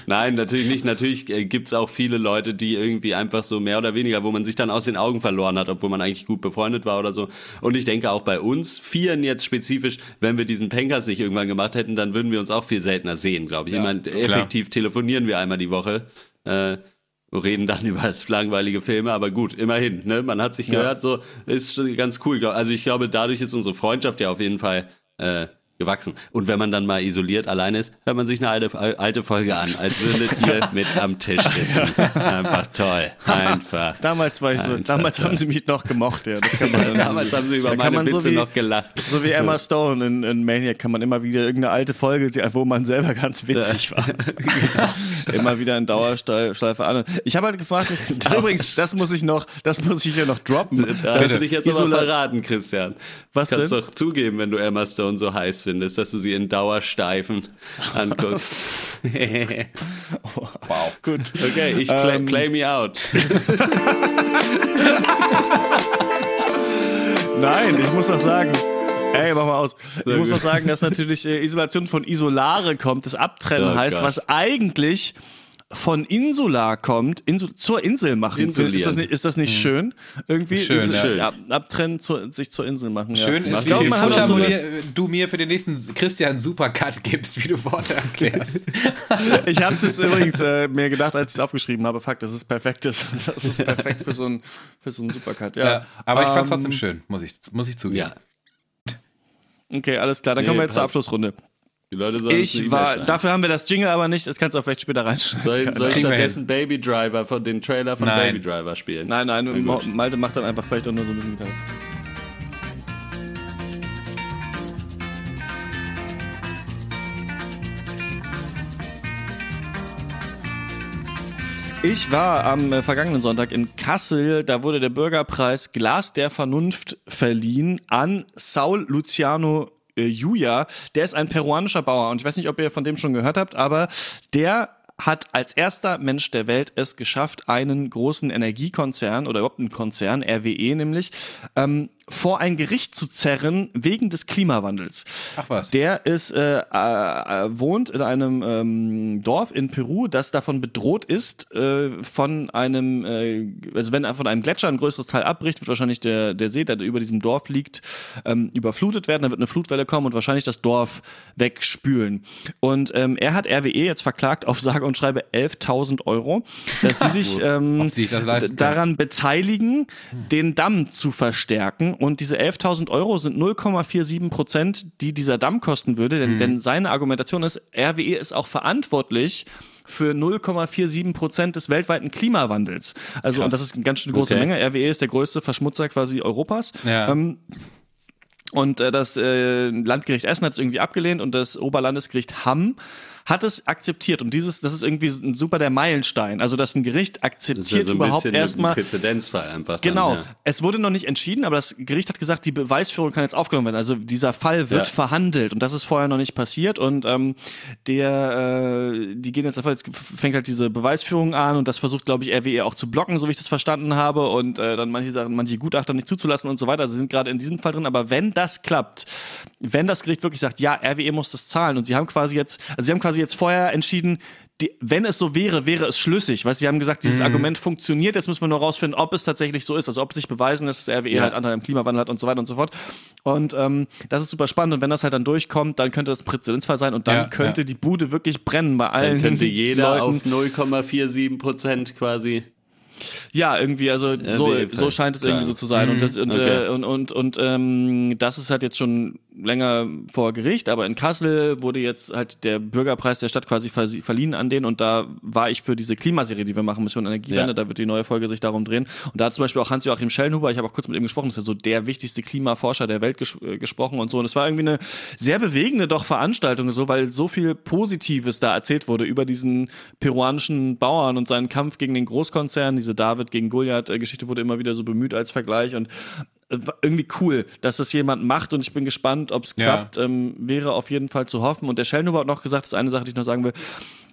Nein, natürlich nicht, natürlich äh, gibt's auch viele Leute, die irgendwie einfach so mehr oder weniger, wo man sich dann aus den Augen verloren hat, obwohl man eigentlich gut befreundet war oder so. Und ich denke auch bei uns, Vieren jetzt spezifisch, wenn wir diesen Pankers nicht irgendwann gemacht hätten, dann würden wir uns auch viel seltener sehen, glaube ich. ich meine, effektiv telefonieren wir einmal die Woche. Äh, reden dann über langweilige Filme, aber gut, immerhin, ne? Man hat sich gehört, so ist ganz cool. Also ich glaube, dadurch ist unsere Freundschaft ja auf jeden Fall äh, gewachsen. Und wenn man dann mal isoliert alleine ist, hört man sich eine alte, alte Folge an, als würdet ihr mit am Tisch sitzen. Einfach toll. Einfach. Damals war ich so, damals haben sie mich noch gemocht, ja. Das Damals haben sie über meine man so Witze wie- noch gelacht. So wie Emma Stone in, in Maniac kann man immer wieder irgendeine alte Folge sehen, wo man selber ganz witzig war. immer wieder in Dauerschleife an. Ich habe halt gefragt, übrigens, das muss ich noch, das muss ich hier noch droppen. Da hast du dich jetzt aber verraten, Christian. Was Kannst denn? doch zugeben, wenn du Emma Stone so heiß findest, dass du sie in Dauersteifen anguckst. Wow. Gut. Okay, ich play, Ähm, play me out. Nein, ich muss noch sagen. Ey, mach mal aus. Ich muss noch sagen, dass natürlich äh, Isolation von Isolare kommt, das Abtrennen Oh heißt, Gott. was eigentlich von Insular kommt, Insul zur Insel machen. Insulieren. Ist das nicht, ist das nicht schön? Irgendwie Ist schön, dieses ja. Schön. Ab, abtrennen, zu, sich zur Insel machen. Ja. Schön ich ist, wie glaube, man hat so du eine, mir, du mir für den nächsten Christian Supercut gibst, wie du Worte erklärst. Ich habe das übrigens äh, mir gedacht, als ich es aufgeschrieben habe. Fuck, das ist perfekt. Das, das ist perfekt für so einen für so Supercut. Ja. Ja, aber ich fand's Ähm, trotzdem schön, muss ich, muss ich zugeben. Ja, Okay, alles klar. Dann Nee, kommen wir jetzt zur passt. Abschlussrunde. Die Leute sollen Ich war, dafür haben wir das Jingle aber nicht. Das kannst du auch vielleicht später reinschneiden. Soll, soll ich stattdessen Baby Driver von den Trailer von Nein. Baby Driver spielen? Nein, nein, Mo- gut. Malte macht dann einfach vielleicht auch nur so ein bisschen Gitarre. Ich war am äh, vergangenen Sonntag in Kassel, da wurde der Bürgerpreis Glas der Vernunft verliehen an Saul Luciano äh, Julia. Der ist ein peruanischer Bauer und ich weiß nicht, ob ihr von dem schon gehört habt, aber der hat als erster Mensch der Welt es geschafft, einen großen Energiekonzern oder überhaupt einen Konzern, RWE nämlich, ähm, vor ein Gericht zu zerren wegen des Klimawandels. Ach was. Der ist, äh, äh, wohnt in einem ähm, Dorf in Peru, das davon bedroht ist, äh, von einem, äh, also wenn von einem Gletscher ein größeres Teil abbricht, wird wahrscheinlich der, der See, der über diesem Dorf liegt, ähm, überflutet werden, dann wird eine Flutwelle kommen und wahrscheinlich das Dorf wegspülen. Und ähm, er hat RWE jetzt verklagt auf sage und schreibe 11.000 Euro, dass sie sich ähm, sich daran beteiligen, den Damm zu verstärken. Und diese 11.000 Euro sind 0,47 Prozent, die dieser Damm kosten würde. Denn, denn seine Argumentation ist, RWE ist auch verantwortlich für 0,47 Prozent des weltweiten Klimawandels. Also, und das ist eine ganz schön große Okay. Menge. RWE ist der größte Verschmutzer quasi Europas. Ja. Ähm, und äh, das äh, Landgericht Essen hat es irgendwie abgelehnt und das Oberlandesgericht Hamm hat es akzeptiert. Und dieses, das ist irgendwie super der Meilenstein. Also, dass ein Gericht Das ist ja akzeptiert so ein überhaupt bisschen ein erstmal. Präzedenzfall einfach. Genau. Dann, ja. Es wurde noch nicht entschieden, aber das Gericht hat gesagt, die Beweisführung kann jetzt aufgenommen werden. Also dieser Fall wird Ja. verhandelt und das ist vorher noch nicht passiert. Und ähm, der, äh, die gehen jetzt einfach, jetzt fängt halt diese Beweisführung an und das versucht, glaube ich, RWE auch zu blocken, so wie ich das verstanden habe. Und äh, dann manche Sachen, manche Gutachter nicht zuzulassen und so weiter. Also sie sind gerade in diesem Fall drin. Aber wenn das klappt, wenn das Gericht wirklich sagt, ja, RWE muss das zahlen und sie haben quasi jetzt, also sie haben quasi jetzt vorher entschieden, die, wenn es so wäre, wäre es schlüssig. Du, sie haben gesagt, dieses Argument funktioniert. Jetzt müssen wir nur rausfinden, ob es tatsächlich so ist. Also ob sich beweisen lässt, dass RWE Ja. halt Anteil am Klimawandel hat und so weiter und so fort. Und ähm, das ist super spannend. Und wenn das halt dann durchkommt, dann könnte das ein Präzedenzfall sein und dann Ja, könnte ja. die Bude wirklich brennen bei allen Dann könnte jeder Leuten. auf 0,47 Prozent quasi. Ja, irgendwie, also so, RWE so scheint es irgendwie so zu sein. Und, das, und, Okay. äh, und, und, und ähm, das ist halt jetzt schon länger vor Gericht, aber in Kassel wurde jetzt halt der Bürgerpreis der Stadt quasi verliehen an den und da war ich für diese Klimaserie, die wir machen, Mission Energiewende, ja. da wird die neue Folge sich darum drehen. Und da hat zum Beispiel auch Hans-Joachim Schellenhuber, ich habe auch kurz mit ihm gesprochen, das ist ja so der wichtigste Klimaforscher der Welt ges äh, gesprochen und so. Und es war irgendwie eine sehr bewegende doch Veranstaltung, so, weil so viel Positives da erzählt wurde über diesen peruanischen Bauern und seinen Kampf gegen den Großkonzern. Diese David gegen Goliath-Geschichte wurde immer wieder so bemüht als Vergleich und irgendwie cool, dass das jemand macht und ich bin gespannt, ob es klappt. Ja. Ähm, wäre auf jeden Fall zu hoffen. Und der Schellnhuber hat noch gesagt, das ist eine Sache, die ich noch sagen will,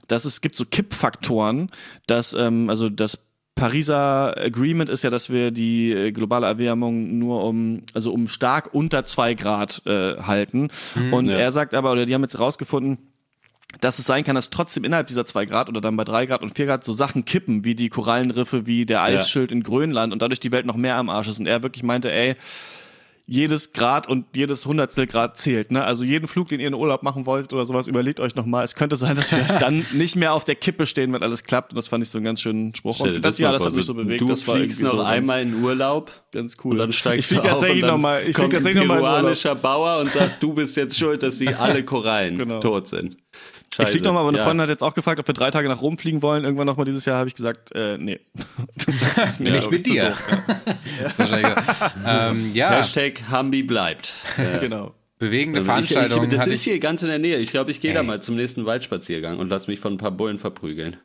dass es gibt so Kippfaktoren, dass ähm, also das Pariser Agreement ist ja, dass wir die äh, globale Erwärmung nur um, also um stark unter zwei Grad äh, halten. Mhm, und ja. er sagt aber, oder die haben jetzt rausgefunden, dass es sein kann, dass trotzdem innerhalb dieser zwei Grad oder dann bei drei Grad und vier Grad so Sachen kippen, wie die Korallenriffe, wie der Eisschild ja. in Grönland und dadurch die Welt noch mehr am Arsch ist. Und er wirklich meinte, ey, jedes Grad und jedes Hundertstel Grad zählt. Ne? Also jeden Flug, den ihr in Urlaub machen wollt oder sowas, überlegt euch nochmal. Es könnte sein, dass wir dann nicht mehr auf der Kippe stehen, wenn alles klappt. Und das fand ich so einen ganz schönen Spruch. Stell, und das, Jahr, das hat mich so bewegt. Du das fliegst noch so einmal in Urlaub. Ganz cool. Und dann steigst ich du auf und dann noch ich kommt ein peruanischer Bauer und sagt, du bist jetzt schuld, dass sie alle Korallen genau. tot sind. Scheiße. Ich fliege nochmal, meine ja. Freundin hat jetzt auch gefragt, ob wir drei Tage nach Rom fliegen wollen. Irgendwann nochmal dieses Jahr habe ich gesagt, äh, nee. Das ist mir Nicht mit dir. Doof, ja. ähm, ja. Hashtag Hambi bleibt. Äh, genau. Bewegende also Veranstaltung. Ich, ich, das ist hier ganz in der Nähe. Ich glaube, ich gehe da mal zum nächsten Waldspaziergang und lass mich von ein paar Bullen verprügeln.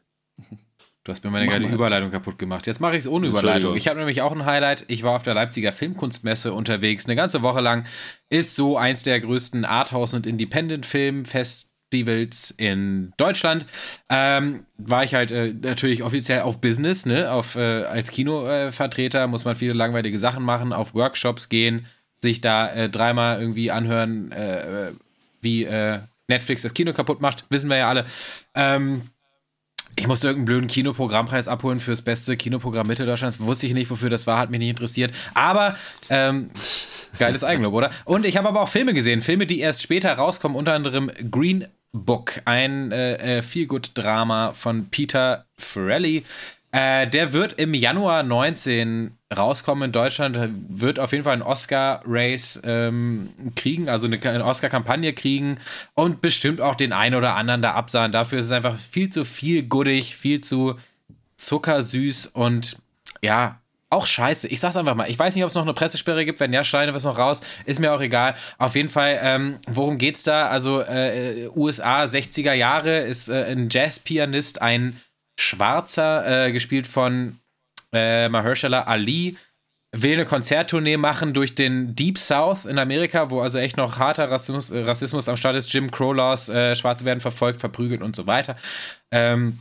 Du hast mir meine geile Überleitung kaputt gemacht. Jetzt mache ich es ohne Überleitung. Ich habe nämlich auch ein Highlight. Ich war auf der Leipziger Filmkunstmesse unterwegs, eine ganze Woche lang. Ist so eins der größten Arthouse- und Independent-Filmfest Festivals in Deutschland ähm, war ich halt äh, natürlich offiziell auf Business, ne? Auf, äh, als Kinovertreter muss man viele langweilige Sachen machen, auf Workshops gehen, sich da äh, dreimal irgendwie anhören, äh, wie äh, Netflix das Kino kaputt macht, wissen wir ja alle. Ähm, ich musste irgendeinen blöden Kinoprogrammpreis abholen für das beste Kinoprogramm Mitteldeutschlands. Wusste ich nicht, wofür das war, hat mich nicht interessiert. Aber ähm, geiles Eigenlob, oder? Und ich habe aber auch Filme gesehen. Filme, die erst später rauskommen, unter anderem Green Book, ein äh, äh, Feelgood-Drama von Peter Farrelly. Äh, der wird im Januar 19 rauskommen in Deutschland, wird auf jeden Fall einen Oscar-Race ähm, kriegen, also eine, eine Oscar-Kampagne kriegen und bestimmt auch den einen oder anderen da absahen. Dafür ist es einfach viel zu viel guddig, viel zu zuckersüß und ja, auch scheiße. Ich sag's einfach mal. Ich weiß nicht, ob es noch eine Pressesperre gibt. Wenn ja, schneiden wir es noch raus. Ist mir auch egal. Auf jeden Fall, ähm, worum geht's da? Also, äh, USA 60er Jahre ist äh, ein Jazzpianist, ein Schwarzer, äh, gespielt von äh, Mahershala Ali, will eine Konzerttournee machen durch den Deep South in Amerika, wo also echt noch harter Rassismus, äh, Rassismus am Start ist. Jim Crow Laws, äh, Schwarze werden verfolgt, verprügelt und so weiter. Ähm,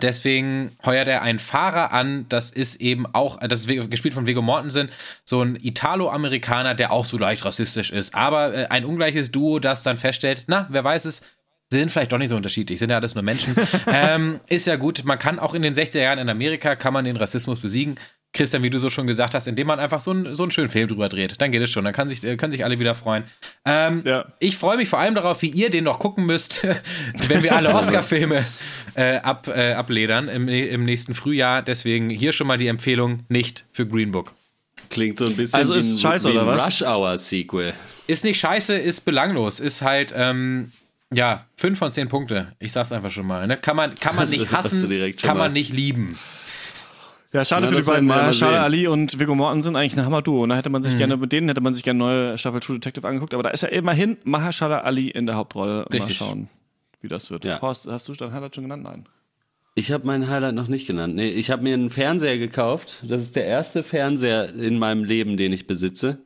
Deswegen heuert er einen Fahrer an, das ist eben auch, das ist gespielt von Viggo Mortensen, so ein Italo-Amerikaner, der auch so leicht rassistisch ist, aber äh, ein ungleiches Duo, das dann feststellt, na, wer weiß es, sind vielleicht doch nicht so unterschiedlich, sind ja alles nur Menschen. ähm, ist ja gut, man kann auch in den 60er Jahren in Amerika, kann man den Rassismus besiegen. Christian, wie du so schon gesagt hast, indem man einfach so, ein, so einen schönen Film drüber dreht. Dann geht es schon. Dann kann sich, äh, können sich alle wieder freuen. Ähm, ja. Ich freue mich vor allem darauf, wie ihr den noch gucken müsst, wenn wir alle Oscar-Filme äh, ab, äh, abledern im, im nächsten Frühjahr. Deswegen hier schon mal die Empfehlung nicht für Green Book. Klingt so ein bisschen also ist wie ein, scheiße, wie ein oder was? Rush Hour Sequel. Ist nicht scheiße, ist belanglos. Ist halt, ähm, ja, 5 von 10 Punkte. Ich sag's einfach schon mal. Ne? Kann man, kann man nicht hassen, kann man nicht lieben. Ja, schade ja, für die beiden. Schade Ali und Viggo Morten sind eigentlich ein Hammer-Duo. Da hätte man sich mhm. gerne, mit denen hätte man sich gerne neue Staffel True Detective angeguckt. Aber da ist ja immerhin Mahershala Ali in der Hauptrolle. Richtig. Mal schauen, wie das wird. Ja. Horst, hast du dein Highlight schon genannt? Nein. Ich habe mein Highlight noch nicht genannt. Nee, ich habe mir einen Fernseher gekauft. Das ist der erste Fernseher in meinem Leben, den ich besitze.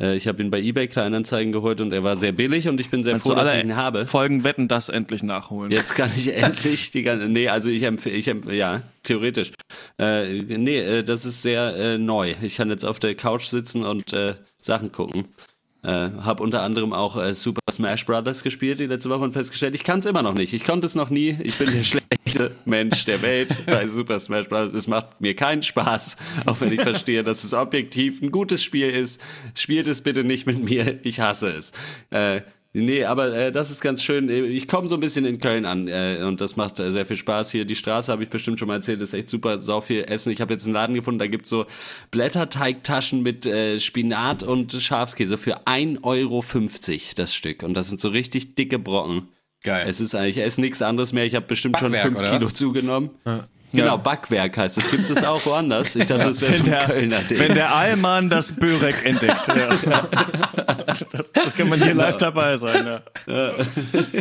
Äh, ich habe ihn bei eBay Kleinanzeigen geholt und er war sehr billig und ich bin sehr Kannst froh, dass ich ihn habe. Folgen wetten das endlich nachholen. Jetzt kann ich endlich die ganze. Nee, also ich empfehle, ich empf ja, theoretisch. Äh, nee, äh, das ist sehr äh, neu. Ich kann jetzt auf der Couch sitzen und äh, Sachen gucken. Äh, habe unter anderem auch äh, Super Smash Brothers gespielt die letzte Woche und festgestellt, ich kann es immer noch nicht. Ich konnte es noch nie. Ich bin der schlechteste Mensch der Welt bei Super Smash Brothers. Es macht mir keinen Spaß, auch wenn ich verstehe, dass es objektiv ein gutes Spiel ist. Spielt es bitte nicht mit mir. Ich hasse es. Äh, Nee, aber äh, das ist ganz schön. Ich komme so ein bisschen in Köln an äh, und das macht äh, sehr viel Spaß hier. Die Straße habe ich bestimmt schon mal erzählt, ist echt super, sau viel Essen. Ich habe jetzt einen Laden gefunden, da gibt's so Blätterteigtaschen mit äh, Spinat und Schafskäse für 1,50 Euro das Stück. Und das sind so richtig dicke Brocken. Geil. Es ist eigentlich, es ist nichts anderes mehr. Ich habe bestimmt Backwerk, schon 5 oder Kilo was? zugenommen. Genau, Backwerk heißt das. Gibt es auch woanders? Ich dachte, das wäre so ein der, Kölner Ding. wenn der Allmann das Börek entdeckt. Ja. Das, das kann man hier live dabei sein. Ja.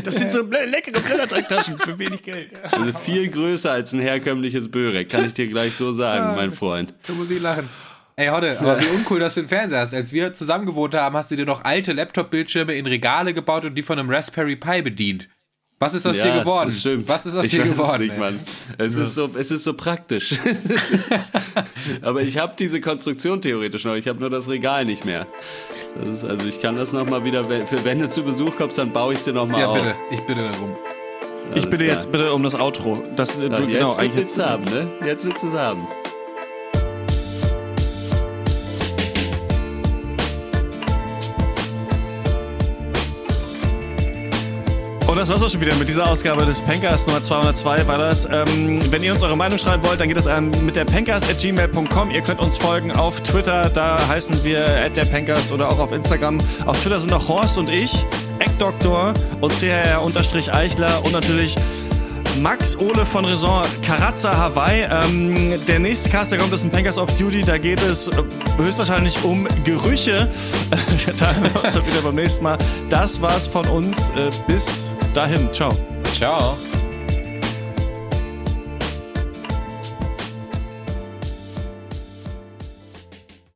Das sind so le- leckere Blätterteigtaschen für wenig Geld. Ja. Also viel größer als ein herkömmliches Börek, kann ich dir gleich so sagen, mein Freund. Da muss ich lachen. Ey, Hodde, aber wie uncool, dass du einen Fernseher hast. Als wir zusammen gewohnt haben, hast du dir noch alte Laptop-Bildschirme in Regale gebaut und die von einem Raspberry Pi bedient. Was ist aus dir geworden? Das stimmt. Was ist aus ich dir weiß es geworden? Nicht? Mann. Es, ist so, es ist so praktisch. Aber ich habe diese Konstruktion theoretisch noch. Ich habe nur das Regal nicht mehr. Das ist, also ich kann das nochmal wieder, wenn, für, wenn du zu Besuch kommst, dann baue ich es dir nochmal Ja, auf. bitte. Ich bitte darum. Ich Alles bitte klar. jetzt bitte um das Outro. Das, Ja, du, jetzt genau, eigentlich willst du es haben, ne? Jetzt willst du es haben. Und das war's auch schon wieder mit dieser Ausgabe des Pankers Nummer 202 war das. Ähm, wenn ihr uns eure Meinung schreiben wollt, dann geht das an mit der pankers.gmail.com. Ihr könnt uns folgen auf Twitter, da heißen wir der Pankers oder auch auf Instagram. Auf Twitter sind noch Horst und ich, Eckdoktor und CHR-Eichler und natürlich Max Ole von Raison Karazza Hawaii. Ähm, der nächste Cast, der kommt, ist ein Pankers of Duty. Da geht es äh, höchstwahrscheinlich um Gerüche. da hören wir uns dann wieder beim nächsten Mal. Das war's von uns. Äh, bis dahin. Ciao. Ciao.